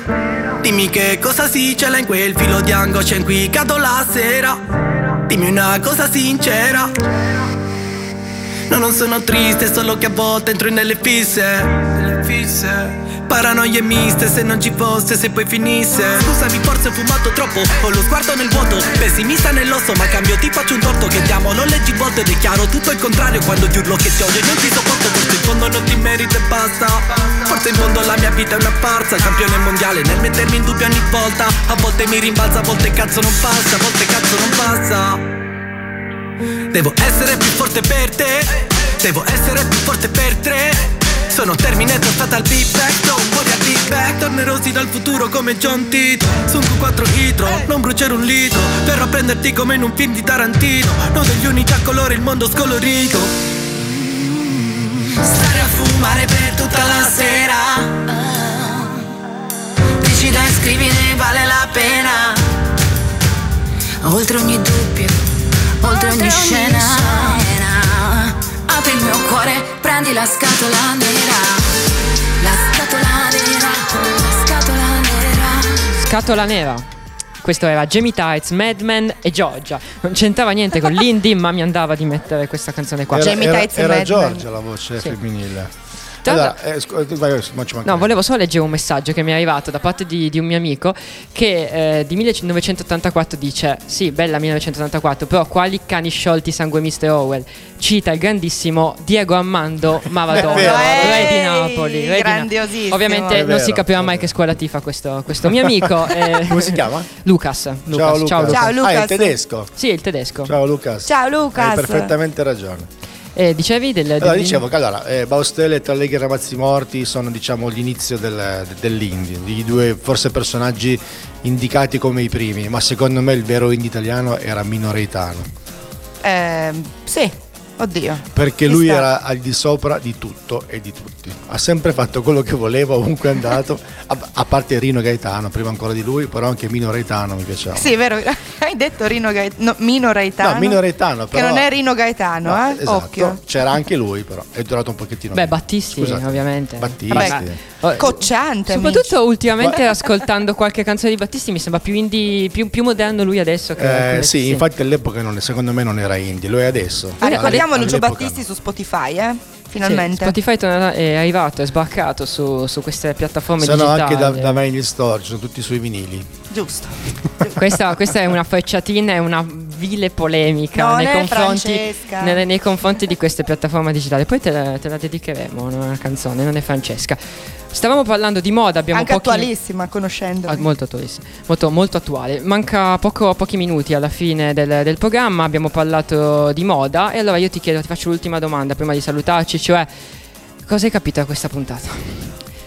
Dimmi che cosa si cela in quel filo di angoscia in cui cado la sera. Dimmi una cosa sincera. No, non sono triste, solo che a volte entro nelle fisse. Nelle fisse. Paranoie miste, se non ci fosse, se poi finisse. Scusami, forse ho fumato troppo. Ho lo sguardo nel vuoto, pessimista nell'osso, ma cambio, ti faccio un torto che ti amo, non leggi volte ed è chiaro tutto il contrario quando ti urlo che ti odio non ti sopporto, forse in fondo non ti merito e basta. Forse in fondo la mia vita è una farsa, campione mondiale nel mettermi in dubbio ogni volta. A volte mi rimbalza, a volte cazzo non passa, a volte cazzo non passa. Devo essere più forte per te Devo essere più forte per tre sono Terminator Fatal Beat Back Don't worry I'll be back Tornerosi dal futuro come John Tito. Su un Q4 Hydro Non bruciare un litro. Verrò a prenderti come in un film di Tarantino. Non degli unici a colore il mondo scolorito. Stare a fumare per tutta la sera. Decida e scrivi ne vale la pena. Oltre ogni dubbio Oltre ogni scena Apri il mio cuore, prendi la scatola nera La scatola nera La scatola nera Scatola nera. Questo era Jamie Tights, Madman e Giorgia. Non c'entrava niente con l'indie, ma mi andava di mettere questa canzone qua. Era, era, era Giorgia la voce femminile. Allora, eh, scu- vai, vai, ma ci manca- No, volevo solo leggere un messaggio che mi è arrivato da parte di, di un mio amico che eh, di 1984 dice Sì, bella 1984, però quali cani sciolti sangue Mr. Orwell? Cita il grandissimo Diego Armando Maradona, vero. re di Napoli. re di Na- grandiosissimo. Ovviamente È non vero, si capirà mai che scuola tifa questo, questo mio amico. eh, Come si chiama? Lucas. Lucas. Ciao Luca. Ciao Lucas. Ciao, Lucas. Ah, è il tedesco. Sì, il tedesco. Ciao Lucas. Ciao, Lucas. Hai perfettamente ragione. Eh, dicevi del... Allora, del- dicevo che allora, eh, Baustelle e Tralleghi e Ramazzi Morti sono diciamo l'inizio del, dell'indie, di due forse personaggi indicati come i primi, ma secondo me il vero indie italiano era Minoreitano, Ehm, sì, oddio. perché lui sta. era al di sopra di tutto e di tutti. Ha sempre fatto quello che voleva, ovunque è andato, a, a parte Rino Gaetano, prima ancora di lui, però anche Minoreitano mi piaceva. Sì, è vero, hai detto Rino Gaetano, no, Mino Gaetano. No, Mino Gaetano, Che però- non è Rino Gaetano, No, eh? esatto, Occhio. c'era anche lui però, è durato un pochettino. Beh. Battisti, Scusate. ovviamente. Battisti. Vabbè, Cocciante. Soprattutto amici. ultimamente ascoltando qualche canzone di Battisti mi sembra più indie, più, più moderno lui adesso che Eh, sì, infatti all'epoca non- secondo me non era indie, lo è adesso. Ah, ricordiamo Lucio Battisti su Spotify, eh? Sì, Finalmente. Spotify è è arrivato, è sbarcato su, su queste piattaforme Sono digitali. anche da, da Vinyl Store, sono tutti sui vinili. Giusto. questa, questa è una frecciatina e una vile polemica Non nei è confronti, nei, nei confronti di queste piattaforme digitali. Poi te la, te la dedicheremo, una canzone, non è Francesca. Stavamo parlando di moda, abbiamo Anche pochi... attualissima, conoscendo. Ah, molto attualissima, molto, molto attuale. Manca poco- pochi minuti alla fine del, del programma, abbiamo parlato di moda e allora io ti chiedo, ti faccio l'ultima domanda prima di salutarci, cioè cosa hai capito da questa puntata?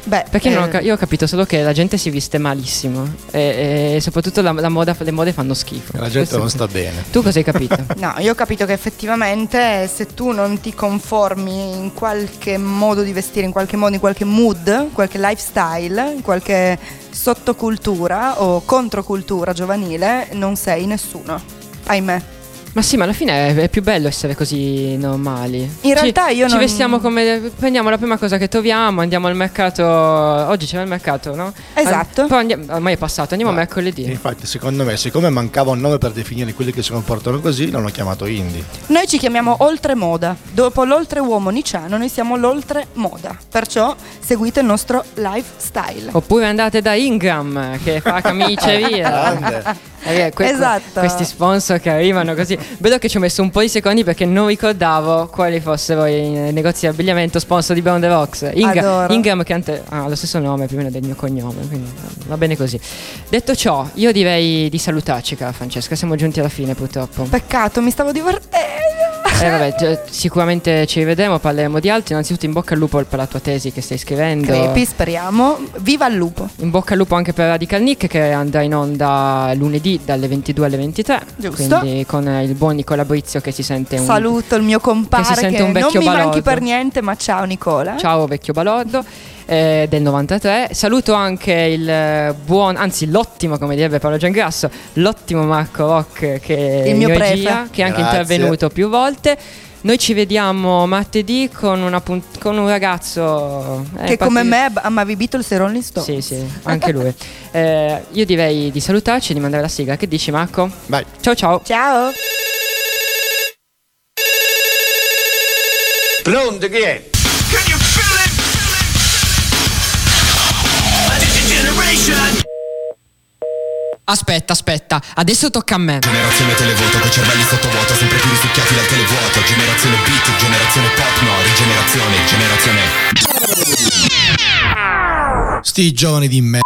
Beh, Perché non ho eh, ca- io ho capito solo che la gente si veste malissimo e, e soprattutto la, la moda, le mode fanno schifo. La gente Questo- non sta bene. Tu cosa hai capito? No, io ho capito che effettivamente se tu non ti conformi in qualche modo di vestire, in qualche modo, in qualche mood, qualche lifestyle, in qualche sottocultura o controcultura giovanile, non sei nessuno. Ahimè. Ma sì, ma alla fine è, è più bello essere così normali. In realtà Ci- io Ci non- vestiamo come. Prendiamo la prima cosa che troviamo, andiamo al mercato. Oggi c'era il mercato, no? Esatto. An- poi andiamo- ormai è passato, andiamo mercoledì. Infatti, secondo me, siccome mancava un nome per definire quelli che si comportano così, l'hanno chiamato indie. Noi ci chiamiamo oltremoda. Dopo l'oltreuomo niciano, noi siamo l'oltremoda. Perciò seguite il nostro lifestyle. Oppure andate da Ingram che fa camiceria. Eh, que- Esatto. Questi sponsor che arrivano così. Vedo che ci ho messo un po' di secondi perché non ricordavo quali fossero i negozi di abbigliamento sponsor di Brown the Rocks. Inga-. Ingram che ante- ha lo stesso nome più o meno del mio cognome, quindi eh, va bene così. Detto ciò, io direi di salutarci, cara Francesca. Siamo giunti alla fine, purtroppo. Peccato, mi stavo divertendo. Eh, vabbè, gi- sicuramente ci rivedremo, parleremo di altri. Innanzitutto, in bocca al lupo per la tua tesi che stai scrivendo. Crepi, speriamo. Viva il lupo. In bocca al lupo anche per Radical Nick che andrà in onda lunedì dalle 22 alle 23. Giusto. Quindi con eh, il buon Nicola Brizio che si sente un Saluto il mio compare che si sente che un non vecchio mi manchi balordo. per niente, ma ciao Nicola. Ciao vecchio balordo eh, del 93. Saluto anche il eh, buon, anzi l'ottimo, come direbbe Paolo Giangrasso, l'ottimo Marco Rock che è Il mio regia, che è anche Grazie. intervenuto più volte. Noi ci vediamo martedì con, una punt- con un ragazzo eh, Che come parti- me amavi Beatles e Rolling Stones. Sì, sì, anche lui. Eh, io direi di salutarci e di mandare la sigla. Che dici, Marco? Vai. Ciao, ciao. Ciao. Pronto, chi è? Aspetta, aspetta, adesso tocca a me. Generazione televoto con cervelli sottovuoto Sempre più risucchiati dal televuoto Generazione beat, generazione pop No, rigenerazione, generazione Sti giovani di me.